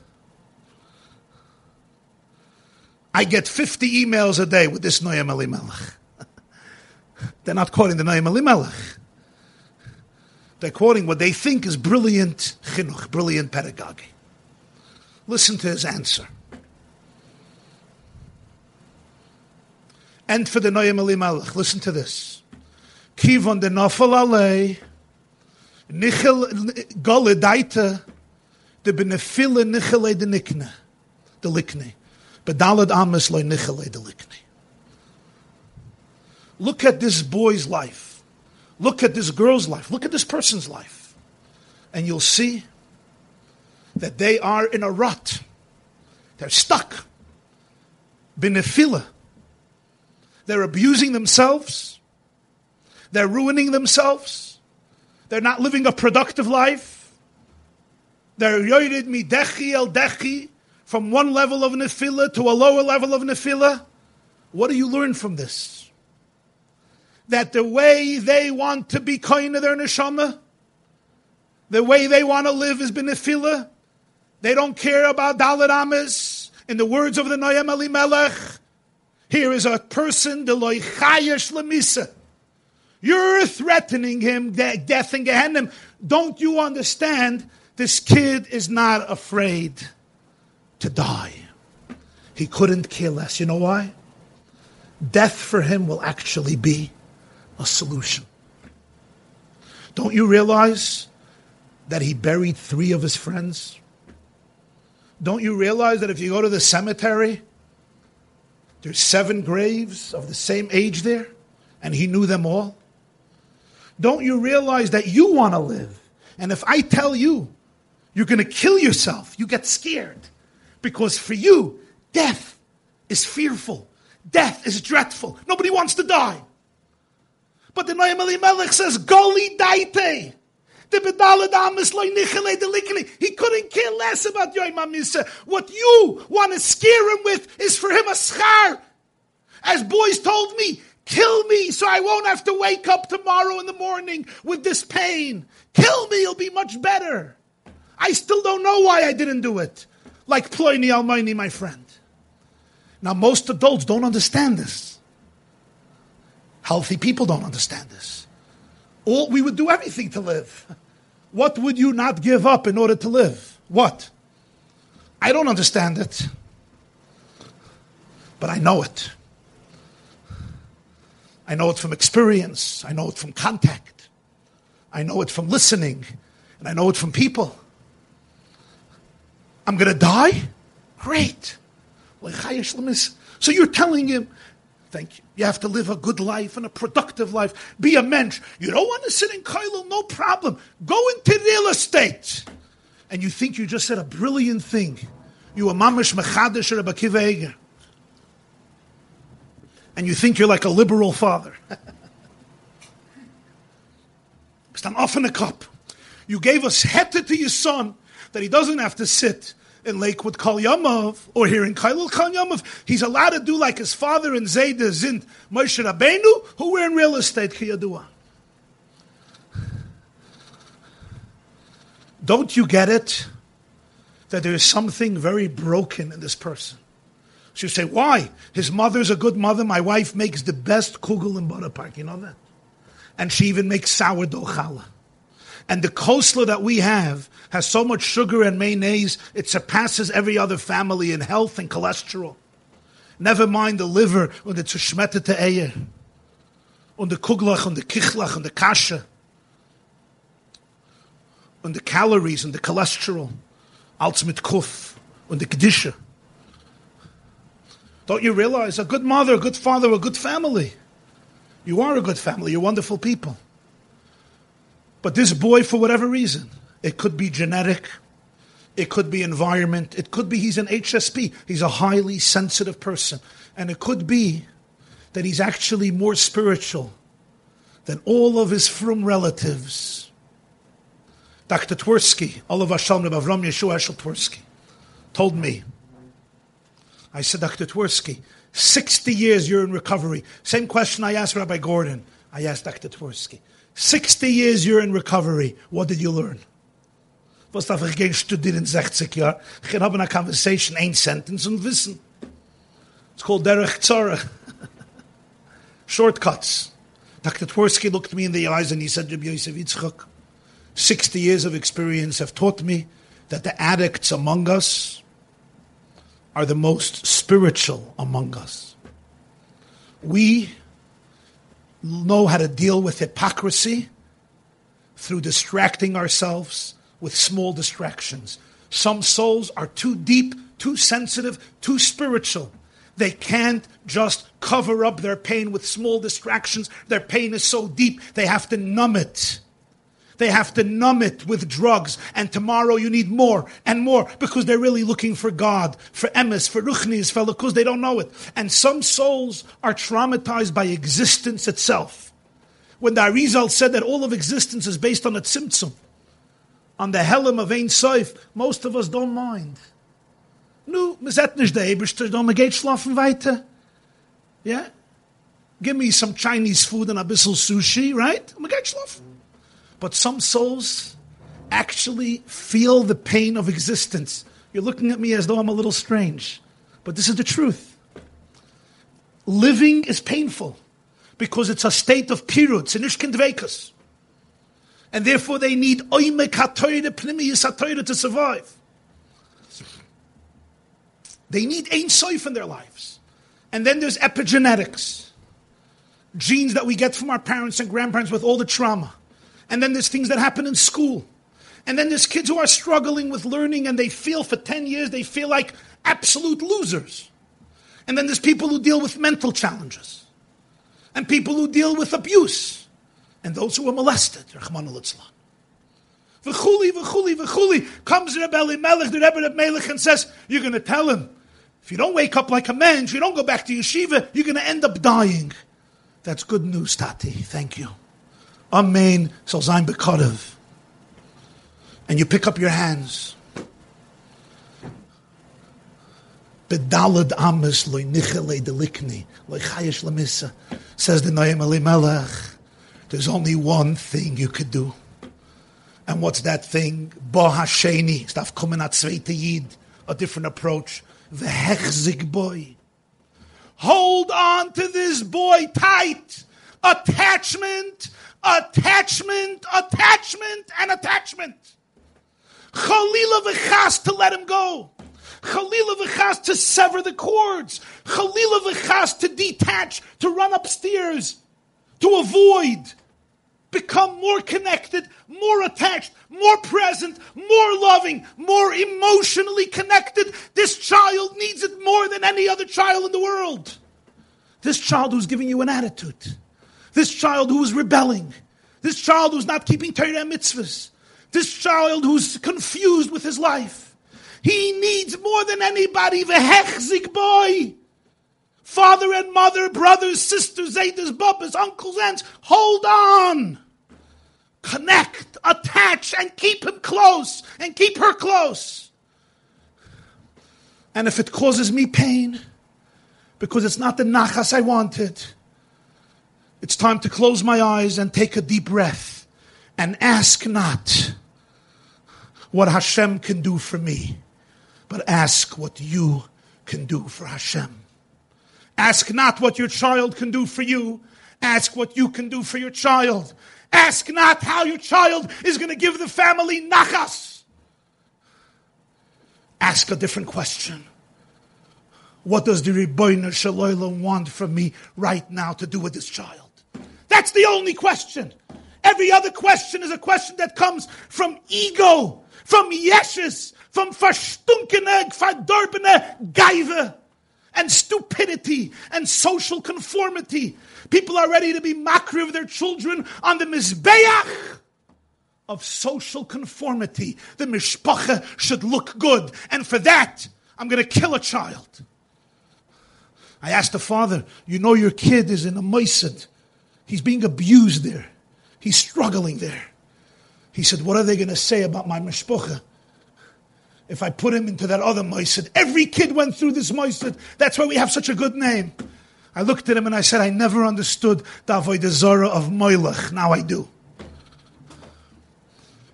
I get 50 emails a day with this Noam Elimelech. They're not quoting the Noam Elimelech. They're quoting what they think is brilliant chinuch, brilliant pedagogy. Listen to his answer. And for the Noam Elimelech, listen to this. Kivon de nafal alei, nichel gole daita, de benefile nichele de nikne, de likne. Bedalad loy nichele de likne. Look at this boy's life. Look at this girl's life. Look at this person's life. And you'll see that they are in a rut. They're stuck. Benefila. They're abusing themselves. They're ruining themselves. They're not living a productive life. They're yoyed midechi el dechi from one level of nefila to a lower level of nefila. What do you learn from this? That the way they want to be kind to their neshama, the way they want to live is benefila. They don't care about dalit amis. In the words of the Noam Elimelech, here is a person, the loy chayesh lemisa. You're threatening him de- death and Gehenna. Don't you understand? This kid is not afraid to die. He couldn't care less. You know why? Death for him will actually be a solution. Don't you realize that he buried three of his friends? Don't you realize that if you go to the cemetery, there's seven graves of the same age there, and he knew them all? Don't you realize that you want to live? And if I tell you you're going to kill yourself, you get scared. Because for you, death is fearful. Death is dreadful. Nobody wants to die. But the Noam Elimelech says, Goli daite. The bedalad is loy nichele delikele. He couldn't care less about Yoim Amisa. What you want to scare him with is for him a schar. As boys told me, kill me so I won't have to wake up tomorrow in the morning with this pain. Kill me, it'll be much better. I still don't know why I didn't do it. Like Ploini Almaini, my friend. Now, most adults don't understand this. Healthy people don't understand this. All, we would do everything to live. What would you not give up in order to live? What? I don't understand it, but I know it. I know it from experience. I know it from contact. I know it from listening. And I know it from people. I'm going to die? Great. So you're telling him Thank you. You have to live a good life and a productive life. Be a mensch. You don't want to sit in Kailo, no problem. Go into real estate. And you think you just said a brilliant thing. You a mamish mechadish bakiva And you think you're like a liberal father. Stand off in a cup. You gave us heta to your son that he doesn't have to sit in Lakewood Kal Yamav or here in Kailul Kal. He's allowed to do like his father and Zayda Zint Moshe Rabbeinu, who were in real estate Kiyadua. Don't you get it? That there is something very broken in this person. So you say, why? His mother's a good mother. My wife makes the best kugel in Boro Park. You know that? And she even makes sourdough challah. And the coleslaw that we have has so much sugar and mayonnaise, it surpasses every other family in health and cholesterol. Never mind the liver und the zerschmetterte Eier. Und the kuglach und the kichlach and the kasha. Und the calories and the cholesterol. Mit kuf und the kedisha. Don't you realize a good mother, a good father, a good family? You are a good family. You're wonderful people. But this boy, for whatever reason, it could be genetic, it could be environment, it could be he's an HSP, he's a highly sensitive person, and it could be that he's actually more spiritual than all of his frum relatives. Dr. Twerski, Oliver Shalom Avram Yeshua Twerski, told me, I said, Dr. Twerski, 60 years you're in recovery. Same question I asked Rabbi Gordon. I asked Dr. Twerski. 60 years you're in recovery. What did you learn? Was darf ich gehen studieren 60 Jahre? Ich kann haben eine Conversation, ein Sentence und wissen. It's called Derech Tzara. Shortcuts. Dr. Twerski looked me in the eyes and he said, Rabbi Yosef Yitzchak, 60 years of experience have taught me that the addicts among us are the most spiritual among us. We know how to deal with hypocrisy through distracting ourselves with small distractions. Some souls are too deep, too sensitive, too spiritual. They can't just cover up their pain with small distractions. Their pain is so deep, they have to numb it. They have to numb it with drugs, and tomorrow you need more and more because they're really looking for God, for emes, for ruchnis, for because they don't know it. And some souls are traumatized by existence itself. When the Arizal said that all of existence is based on a tzimtzum, on the helm of Ein Sof, most of us don't mind. Nu, me zet nicht der Eberste, don't weiter. Yeah? Give me some Chinese food and a bissel sushi, right? Me geht. But some souls actually feel the pain of existence. You're looking at me as though I'm a little strange, but this is the truth. Living is painful because it's a state of pirut, dvekas. And therefore they need oimek hatoyre pnimiyis hatoyre to survive. They need ein soif in their lives. And then there's epigenetics. Genes that we get from our parents and grandparents with all the trauma. And then there's things that happen in school. And then there's kids who are struggling with learning and they feel for 10 years they feel like absolute losers. And then there's people who deal with mental challenges. And people who deal with abuse. And those who were molested. Rahman al V'chuli, v'chuli, v'chuli. Comes Rebbe Melech, the Rebbe Melech, and says, You're going to tell him, if you don't wake up like a man, if you don't go back to yeshiva, you're going to end up dying. That's good news, Tati. Thank you. Amen. Soll sein. And you pick up your hands. Bedalad amis loy nichele delikni loy chayish lamissa. Says the Noam Elimelech. There's only one thing you could do. And what's that thing? Bo hasheni. Staf kommen at zweite yid. A different approach. Vehechzig boy. Hold on to this boy tight. Attachment attachment, attachment, and attachment. Chalila v'chas to let him go. Chalila v'chas to sever the cords. Chalila v'chas to detach, to run upstairs, to avoid. Become more connected, more attached, more present, more loving, more emotionally connected. This child needs it more than any other child in the world. This child who's giving you an attitude. This child who is rebelling. This child who's not keeping Torah mitzvahs. This child who's confused with his life. He needs more than anybody the hechzik boy. Father and mother, brothers, sisters, Zedas, Bubbas, uncles, aunts, hold on. Connect, attach, and keep him close, and keep her close. And if it causes me pain, because it's not the nachas I wanted, it's time to close my eyes and take a deep breath and ask not what Hashem can do for me, but ask what you can do for Hashem. Ask not what your child can do for you. Ask what you can do for your child. Ask not how your child is going to give the family nachas. Ask a different question. What does the Rebbeinu Shalom want from me right now to do with this child? That's the only question. Every other question is a question that comes from ego, from yeshes, from verstunkene, verdorbene geive and stupidity and social conformity. People are ready to be makri of their children on the mizbeach of social conformity. The mishpacha should look good, and for that, I'm going to kill a child. I asked the father, you know your kid is in a moisid. He's being abused there. He's struggling there. He said, what are they going to say about my mishpacha? if I put him into that other moisid. Every kid went through this moisid. That's why we have such a good name. I looked at him and I said, I never understood the Avodah Zorah of Moilach. Now I do.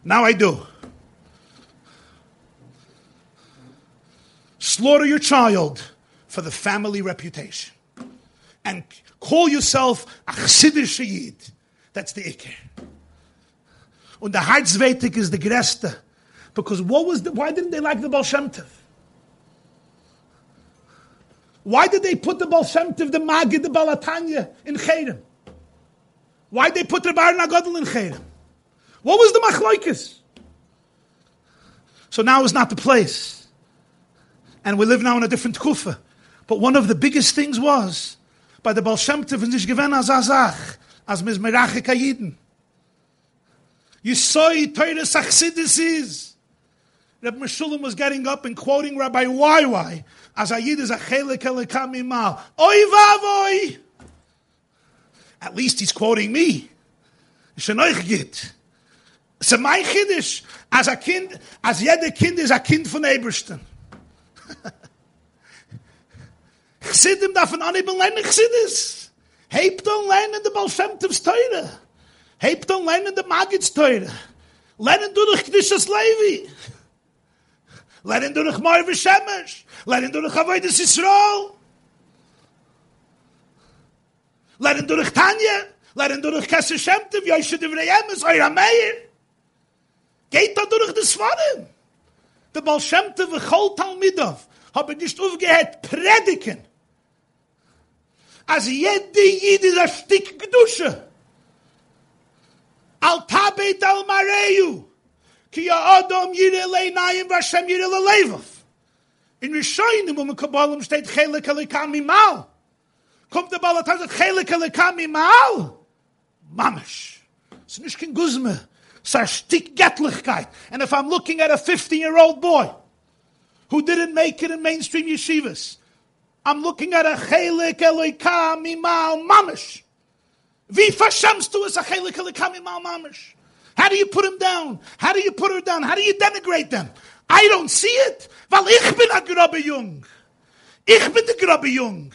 Now I do. Slaughter your child for the family reputation. And call yourself a Chassidish Yid. That's the Iker. Und der Heizwetig is the Greste. Because what was the, why didn't they like the Baal? Why did they put the Baal the Magid, the Balatanya in Cherem? Why did they put the Bar Nagadol in Cherem? What was the Machloikis? So now is not the place. And we live now in a different kufa. But one of the biggest things was, by the Baal Shem Tov, and Given as Azach, as Mizmerachik Ayidin. You saw Torah Sachsidis is. Reb Meshulam was getting up and quoting Rabbi YY as Ayid is a chelik elikamimal. Oy vavoy! At least he's quoting me. Shenoich git. So my chiddush, as a kind, as jede kind is a kind von Ebersten. Chsidim darf man anheben lernen Chsidis. Hebt on lernen de Balshemtems teure. Hebt on lernen de Magits teure. Lernen du durch Knishas Levi. Lernen du durch Moir Shemesh. Lernen du durch Avoides Yisrael. Lernen du durch Tanya. Lernen du durch Kesse Shemtiv. Yoshe Divrei Emes. Eura Meir. Geht da durch das Svarim. Der Balshemtev v'chol Talmidov. Habe nicht aufgehört predigen. Als jede Jid ist ein Stück Gdusche. Al Tabet Al Mareyu. Ki ya Adam yire leinayim v'Hashem yire lelevav. In Rishonim, um, when Kabbalah steht chelik elikam mal. Kommt der Balatar chelik elikam mal. Mamish. It's nicht kein Guzme. A stick Getlichkeit. And if I'm looking at a 15-year-old boy who didn't make it in mainstream yeshivas, I'm looking at a chelik elikam mal mamish. Verschämst du a chelik elikam mal mamish? How do you put him down? How do you put her down? How do you denigrate them? I don't see it. Weil ich bin a grabbe jung. Ich bin der grabbe jung.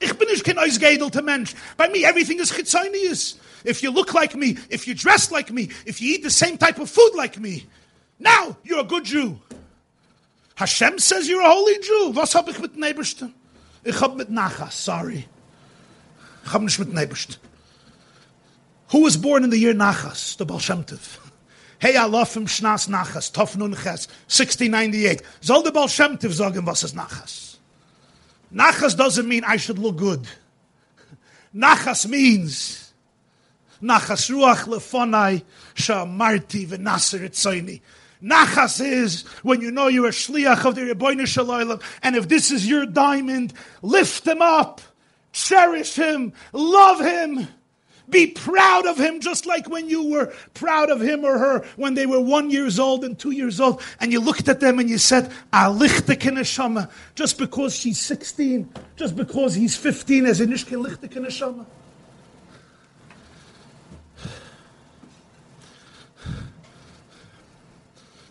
Ich bin nicht kein ausgedelter Mensch. By me, everything is chitzonius. If you look like me, if you dress like me, if you eat the same type of food like me, now you're a good Jew. Hashem says you're a holy Jew. Was hab ich mit Nebersten? Ich hab mit Nachas, sorry. Ich hab nicht mit Nebersten. Who was born in the year Nachas? The Baal Shem Tov. Hey Alofim Shnas Nachas, Tov Nun Ches, 1698. Soll the Baal Shem Tov sagen, was is Nachas? Nachas doesn't mean I should look good. Nachas means Nachas Ruach Lefonai Shamarti V'Naser Etzoini. Nachas is when you know you're a shliach of the Rebbeinu Shalom, and if this is your diamond, lift him up cherish him, love him. Be proud of him just like when you were proud of him or her when they were one years old and two years old and you looked at them and you said, just because she's 16, just because he's 15 as a nishkin neshama.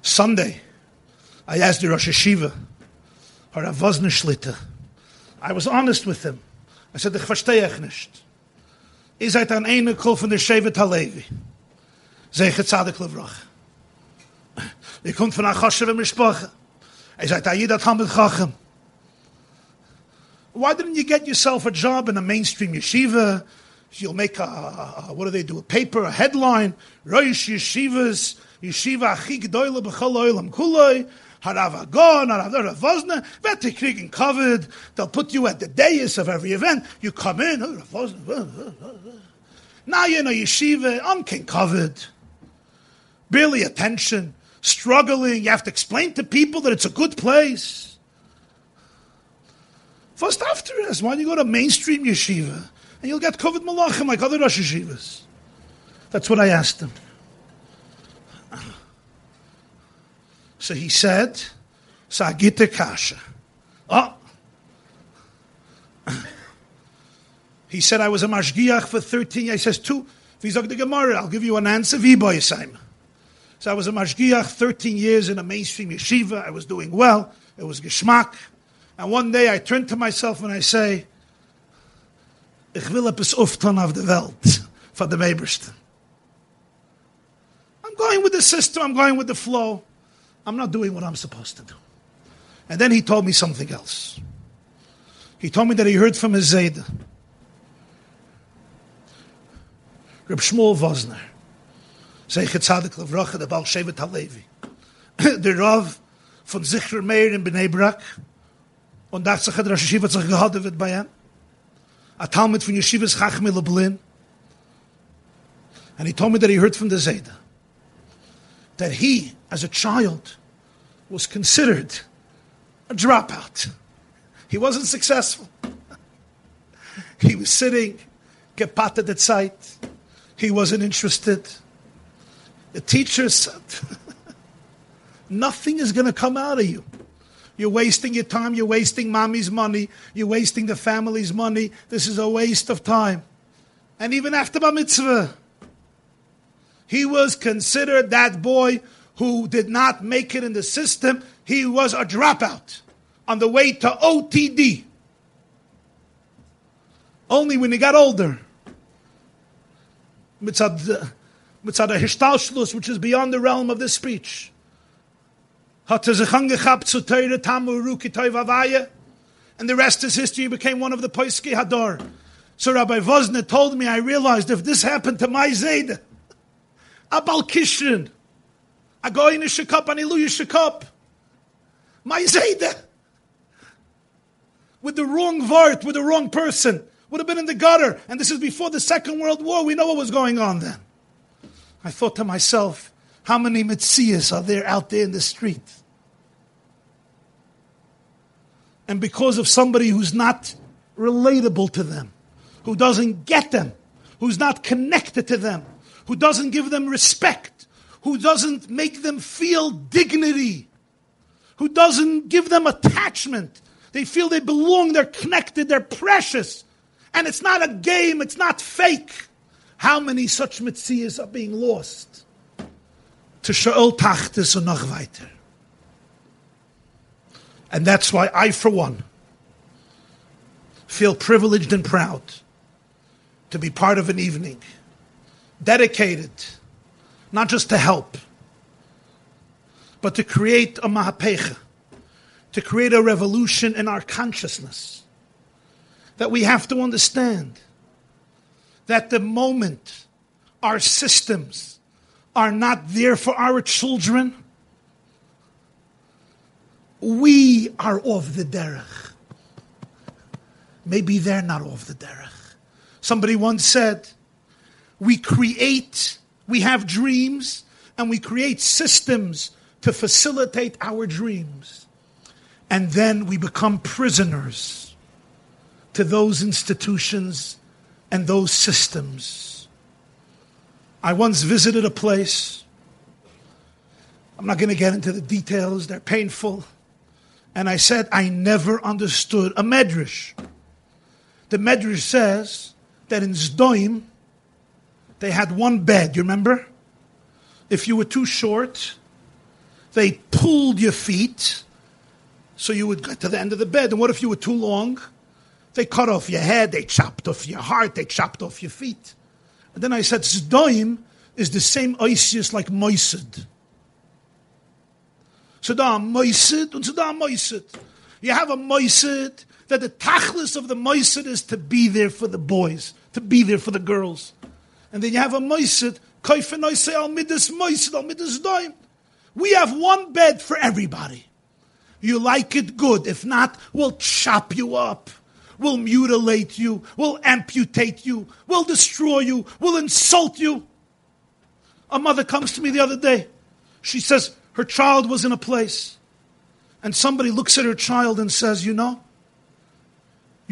Sunday, I asked the Rosh Hashiva, or Avozna Shlita. I was honest with him. I said, ich verstehe ich nicht. Ihr seid ein Einikel von der Shevet HaLevi. Zeche Tzadik Levrach. Ihr kommt von Achoshev und Mishpacha. Ihr seid ein Yidat Hamid Chachem. Why didn't you get yourself a job in a mainstream yeshiva? You'll make a, a what do they do? A paper, a headline. Rosh Yeshivas, Yeshiva Achi Gdoyle B'chol Oilam Kuloi. Harav Agon, Harav Vosna, Vete Kriegen covered. They'll put you at the dais of every event. You come in, oh, now you're in a yeshiva, unkin covered. Barely attention, struggling. You have to explain to people that it's a good place. First after this, why don't you go to mainstream yeshiva and you'll get covered malachim like other Rosh yeshivas? That's what I asked him. So he said, Sagita Kasha. Oh. He said, I was a mashgiach for 13 years. He says, two. Vizog the Gemara, I'll give you an answer. Viboyasayim. So I was a mashgiach 13 years in a mainstream yeshiva. I was doing well. It was geschmack. And one day I turn to myself and I say, Ich will etwas auftan auf der Welt for the Ebersten. I'm going with the system. I'm going with the flow. I'm not doing what I'm supposed to do. And then he told me something else. He told me that he heard from his Zayda. Reb Shmuel Vosner. Zeiche Tzadik Levracha, the Baal Shevet HaLevi. Der Rav von Zichron Meir in Bnei Brak. Und dachte sich, Hashiva hat sich gehadet wird bei ihm. A Talmud von Yeshivas Chachmei Lublin. And he told me that he heard from the Zayda. That he as a child, was considered a dropout. He wasn't successful. he was sitting, gepatet at sight. He wasn't interested. The teacher said, Nothing is going to come out of you. You're wasting your time. You're wasting mommy's money. You're wasting the family's money. This is a waste of time. And even after Bar Mitzvah, he was considered that boy who did not make it in the system, he was a dropout on the way to OTD. Only when he got older, mitzad mitzad a Hishtalshlus, which is beyond the realm of this speech, and the rest is history. He became one of the Poiski Hador. So Rabbi Vosna told me, I realized if this happened to my Zayd, Abal Kishrin, a goy in a shikop, an ilu shikop. My zayde. With the wrong vart, with the wrong person. Would have been in the gutter. And this is before the Second World War. We know what was going on then. I thought to myself, how many Metzias are there out there in the street? And because of somebody who's not relatable to them, who doesn't get them, who's not connected to them, who doesn't give them respect, who doesn't make them feel dignity, who doesn't give them attachment. They feel they belong, they're connected, they're precious. And it's not a game, it's not fake. How many such mitzias are being lost? To Sha'ol Tachtis und noch weiter. And that's why I, for one, feel privileged and proud to be part of an evening dedicated not just to help, but to create a mahapecha, to create a revolution in our consciousness. That we have to understand that the moment our systems are not there for our children, we are off the derech. Maybe they're not off the derech. Somebody once said, we create we have dreams and we create systems to facilitate our dreams. And then we become prisoners to those institutions and those systems. I once visited a place. I'm not going to get into the details, they're painful. And I said, I never understood a medrash. The medrash says that in Zdoim, they had one bed, you remember? If you were too short, they pulled your feet so you would get to the end of the bed. And what if you were too long? They cut off your head, they chopped off your heart, they chopped off your feet. And then I said, Zdoim is the same Isis like Moisid. Saddam Moisid and Saddam Moisid. You have a Moisid that the tachlis of the Moisid is to be there for the boys, to be there for the girls. And then you have a Moisid, Kaifenoise al Midas Moisid al Midas Doim. We have one bed for everybody. You like it good. If not, we'll chop you up. We'll mutilate you. We'll amputate you. We'll destroy you. We'll insult you. A mother comes to me the other day. She says her child was in a place. And somebody looks at her child and says, You know,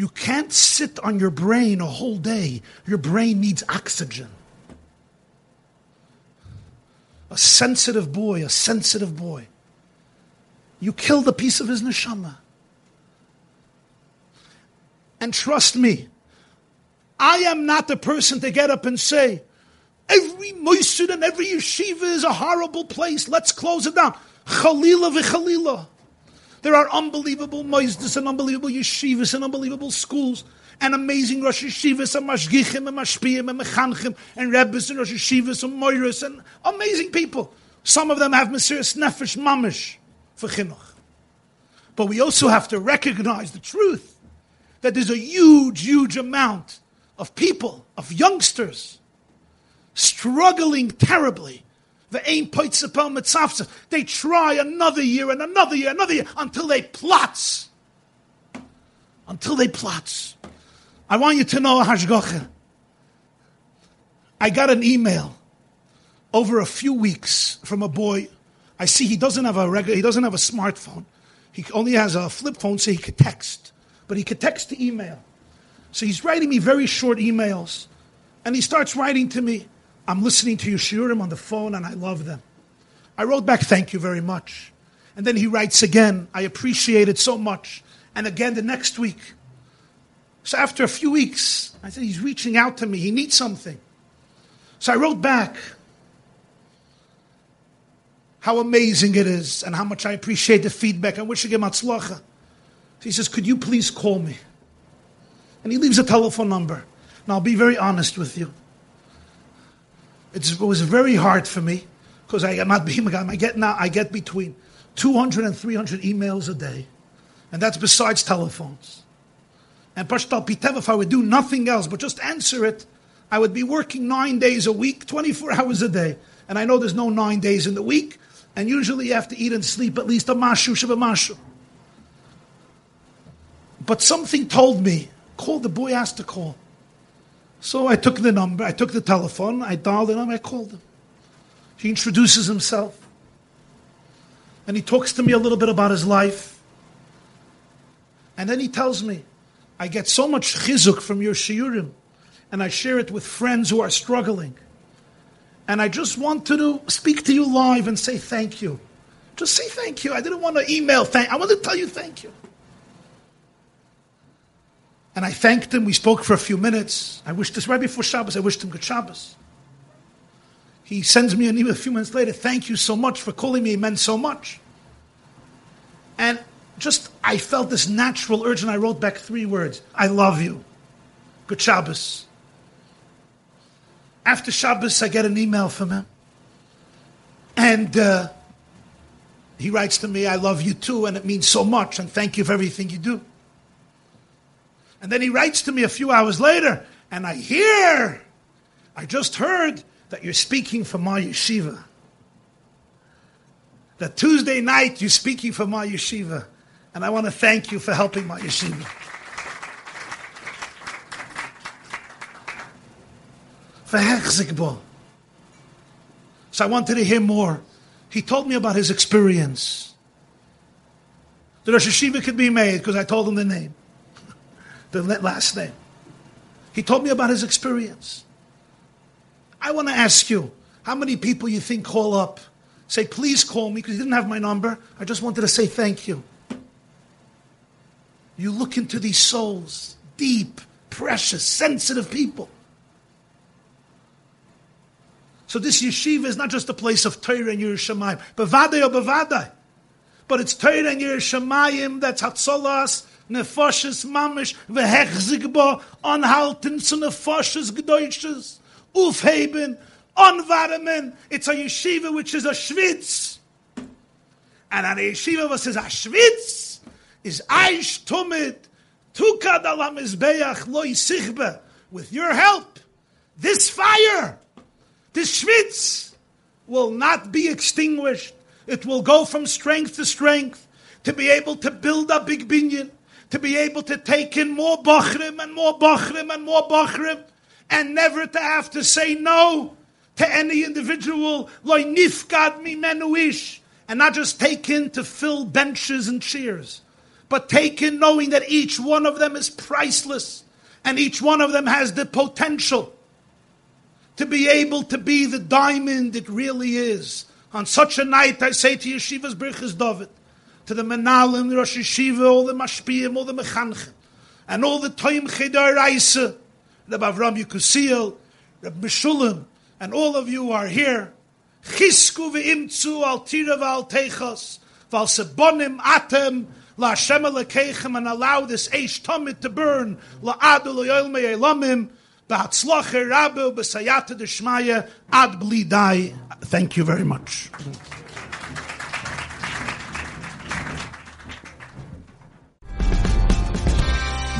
you can't sit on your brain a whole day. Your brain needs oxygen. A sensitive boy, a sensitive boy. You killed a piece of his neshama. And trust me, I am not the person to get up and say, every moisid and every yeshiva is a horrible place. Let's close it down. Chalila v'chalila. There are unbelievable moisdes and unbelievable yeshivas and unbelievable schools and amazing Rosh Yeshivas and Mashgichim and Mashpiyim and Mechanchim and Rebbes and Rosh Yeshivas and Moiras and amazing people. Some of them have Mesiris Nefesh Mamish for Chinuch. But we also have to recognize the truth that there's a huge, huge amount of people, of youngsters, struggling terribly. They try another year and another year, another year, until they plots. Until they plots. I want you to know, Hashgocha. I got an email over a few weeks from a boy. I see he doesn't have a regular, he doesn't have a smartphone. He only has a flip phone so he could text but he could text to email. So he's writing me very short emails. And he starts writing to me, I'm listening to your shiurim on the phone and I love them. I wrote back, thank you very much. And then he writes again, I appreciate it so much. And again the next week. So after a few weeks, I said, he's reaching out to me. He needs something. So I wrote back how amazing it is and how much I appreciate the feedback. I wish you him atzlacha. He says, Could you please call me? And he leaves a telephone number. Now, I'll be very honest with you. It was very hard for me because I am not being. I get now, I get between 200 and 300 emails a day. And that's besides telephones. And Pashtal Pitev, if I would do nothing else but just answer it, I would be working nine days a week, 24 hours a day. And I know there's no nine days in the week. And usually you have to eat and sleep at least a mashu, shava mashu. But something told me, call, the boy asked to call. So I took the number, I took the telephone, I dialed the number, I called him. He introduces himself. And he talks to me a little bit about his life. And then he tells me, I get so much chizuk from your shiurim, and I share it with friends who are struggling. And I just wanted to speak to you live and say thank you. Just say thank you. I didn't want to email thank I wanted to tell you thank you. And I thanked him. We spoke for a few minutes. I wished this right before Shabbos. I wished him good Shabbos. He sends me an email a few minutes later. Thank you so much for calling me. It meant so much. And just, I felt this natural urge, and I wrote back three words I love you. Good Shabbos. After Shabbos, I get an email from him. And uh, he writes to me, I love you too, and it means so much, and thank you for everything you do. And then he writes to me a few hours later, and I hear, I just heard that you're speaking for my yeshiva. That Tuesday night you're speaking for my yeshiva. And I want to thank you for helping my yeshiva. So I wanted to hear more. He told me about his experience. The Rosh Yeshiva could be made because I told him the name. The last name. He told me about his experience. I want to ask you, how many people you think call up, say, please call me, because you didn't have my number. I just wanted to say thank you. You look into these souls, deep, precious, sensitive people. So this yeshiva is not just a place of Torah and Yerushalayim, bevadei or oh, bevadei, but it's Torah and Yerushalayim that's hatzolas, nefoshes mamish, vehechzigbo, anhalten zu nefoshes gedoishes, aufheben, anwarmen. It's a yeshiva which is a schwitz. And a yeshiva was says a schwitz is aish tumid, tukad alam izbeach loy sichbe. With your help, this fire this schwitz will not be extinguished. It will go from strength to strength to be able to build a big binyan, to be able to take in more bachrim and more bachrim and more bachrim, and never to have to say no to any individual, loy nifgad mi menuish, and not just take in to fill benches and chairs, but take in knowing that each one of them is priceless, and each one of them has the potential to be able to be the diamond it really is. On such a night, I say to Yeshiva's Birchas David, to the Menalim, the Rosh Yeshiva, all the Mashpiyim, all the Mechanchen, and all the Toim Chedar Raisa, Rabbi Avram Yekusiel, Rabbi Meshulam, and all of you are here. Chisku ve'imtzu al tira v'al techos, v'al sebonim atem, la Hashem and allow this Eish Tomit to burn, la adu lo me elamim, Rabbe b'sayata d'shmaya ad blidai. Thank you very much.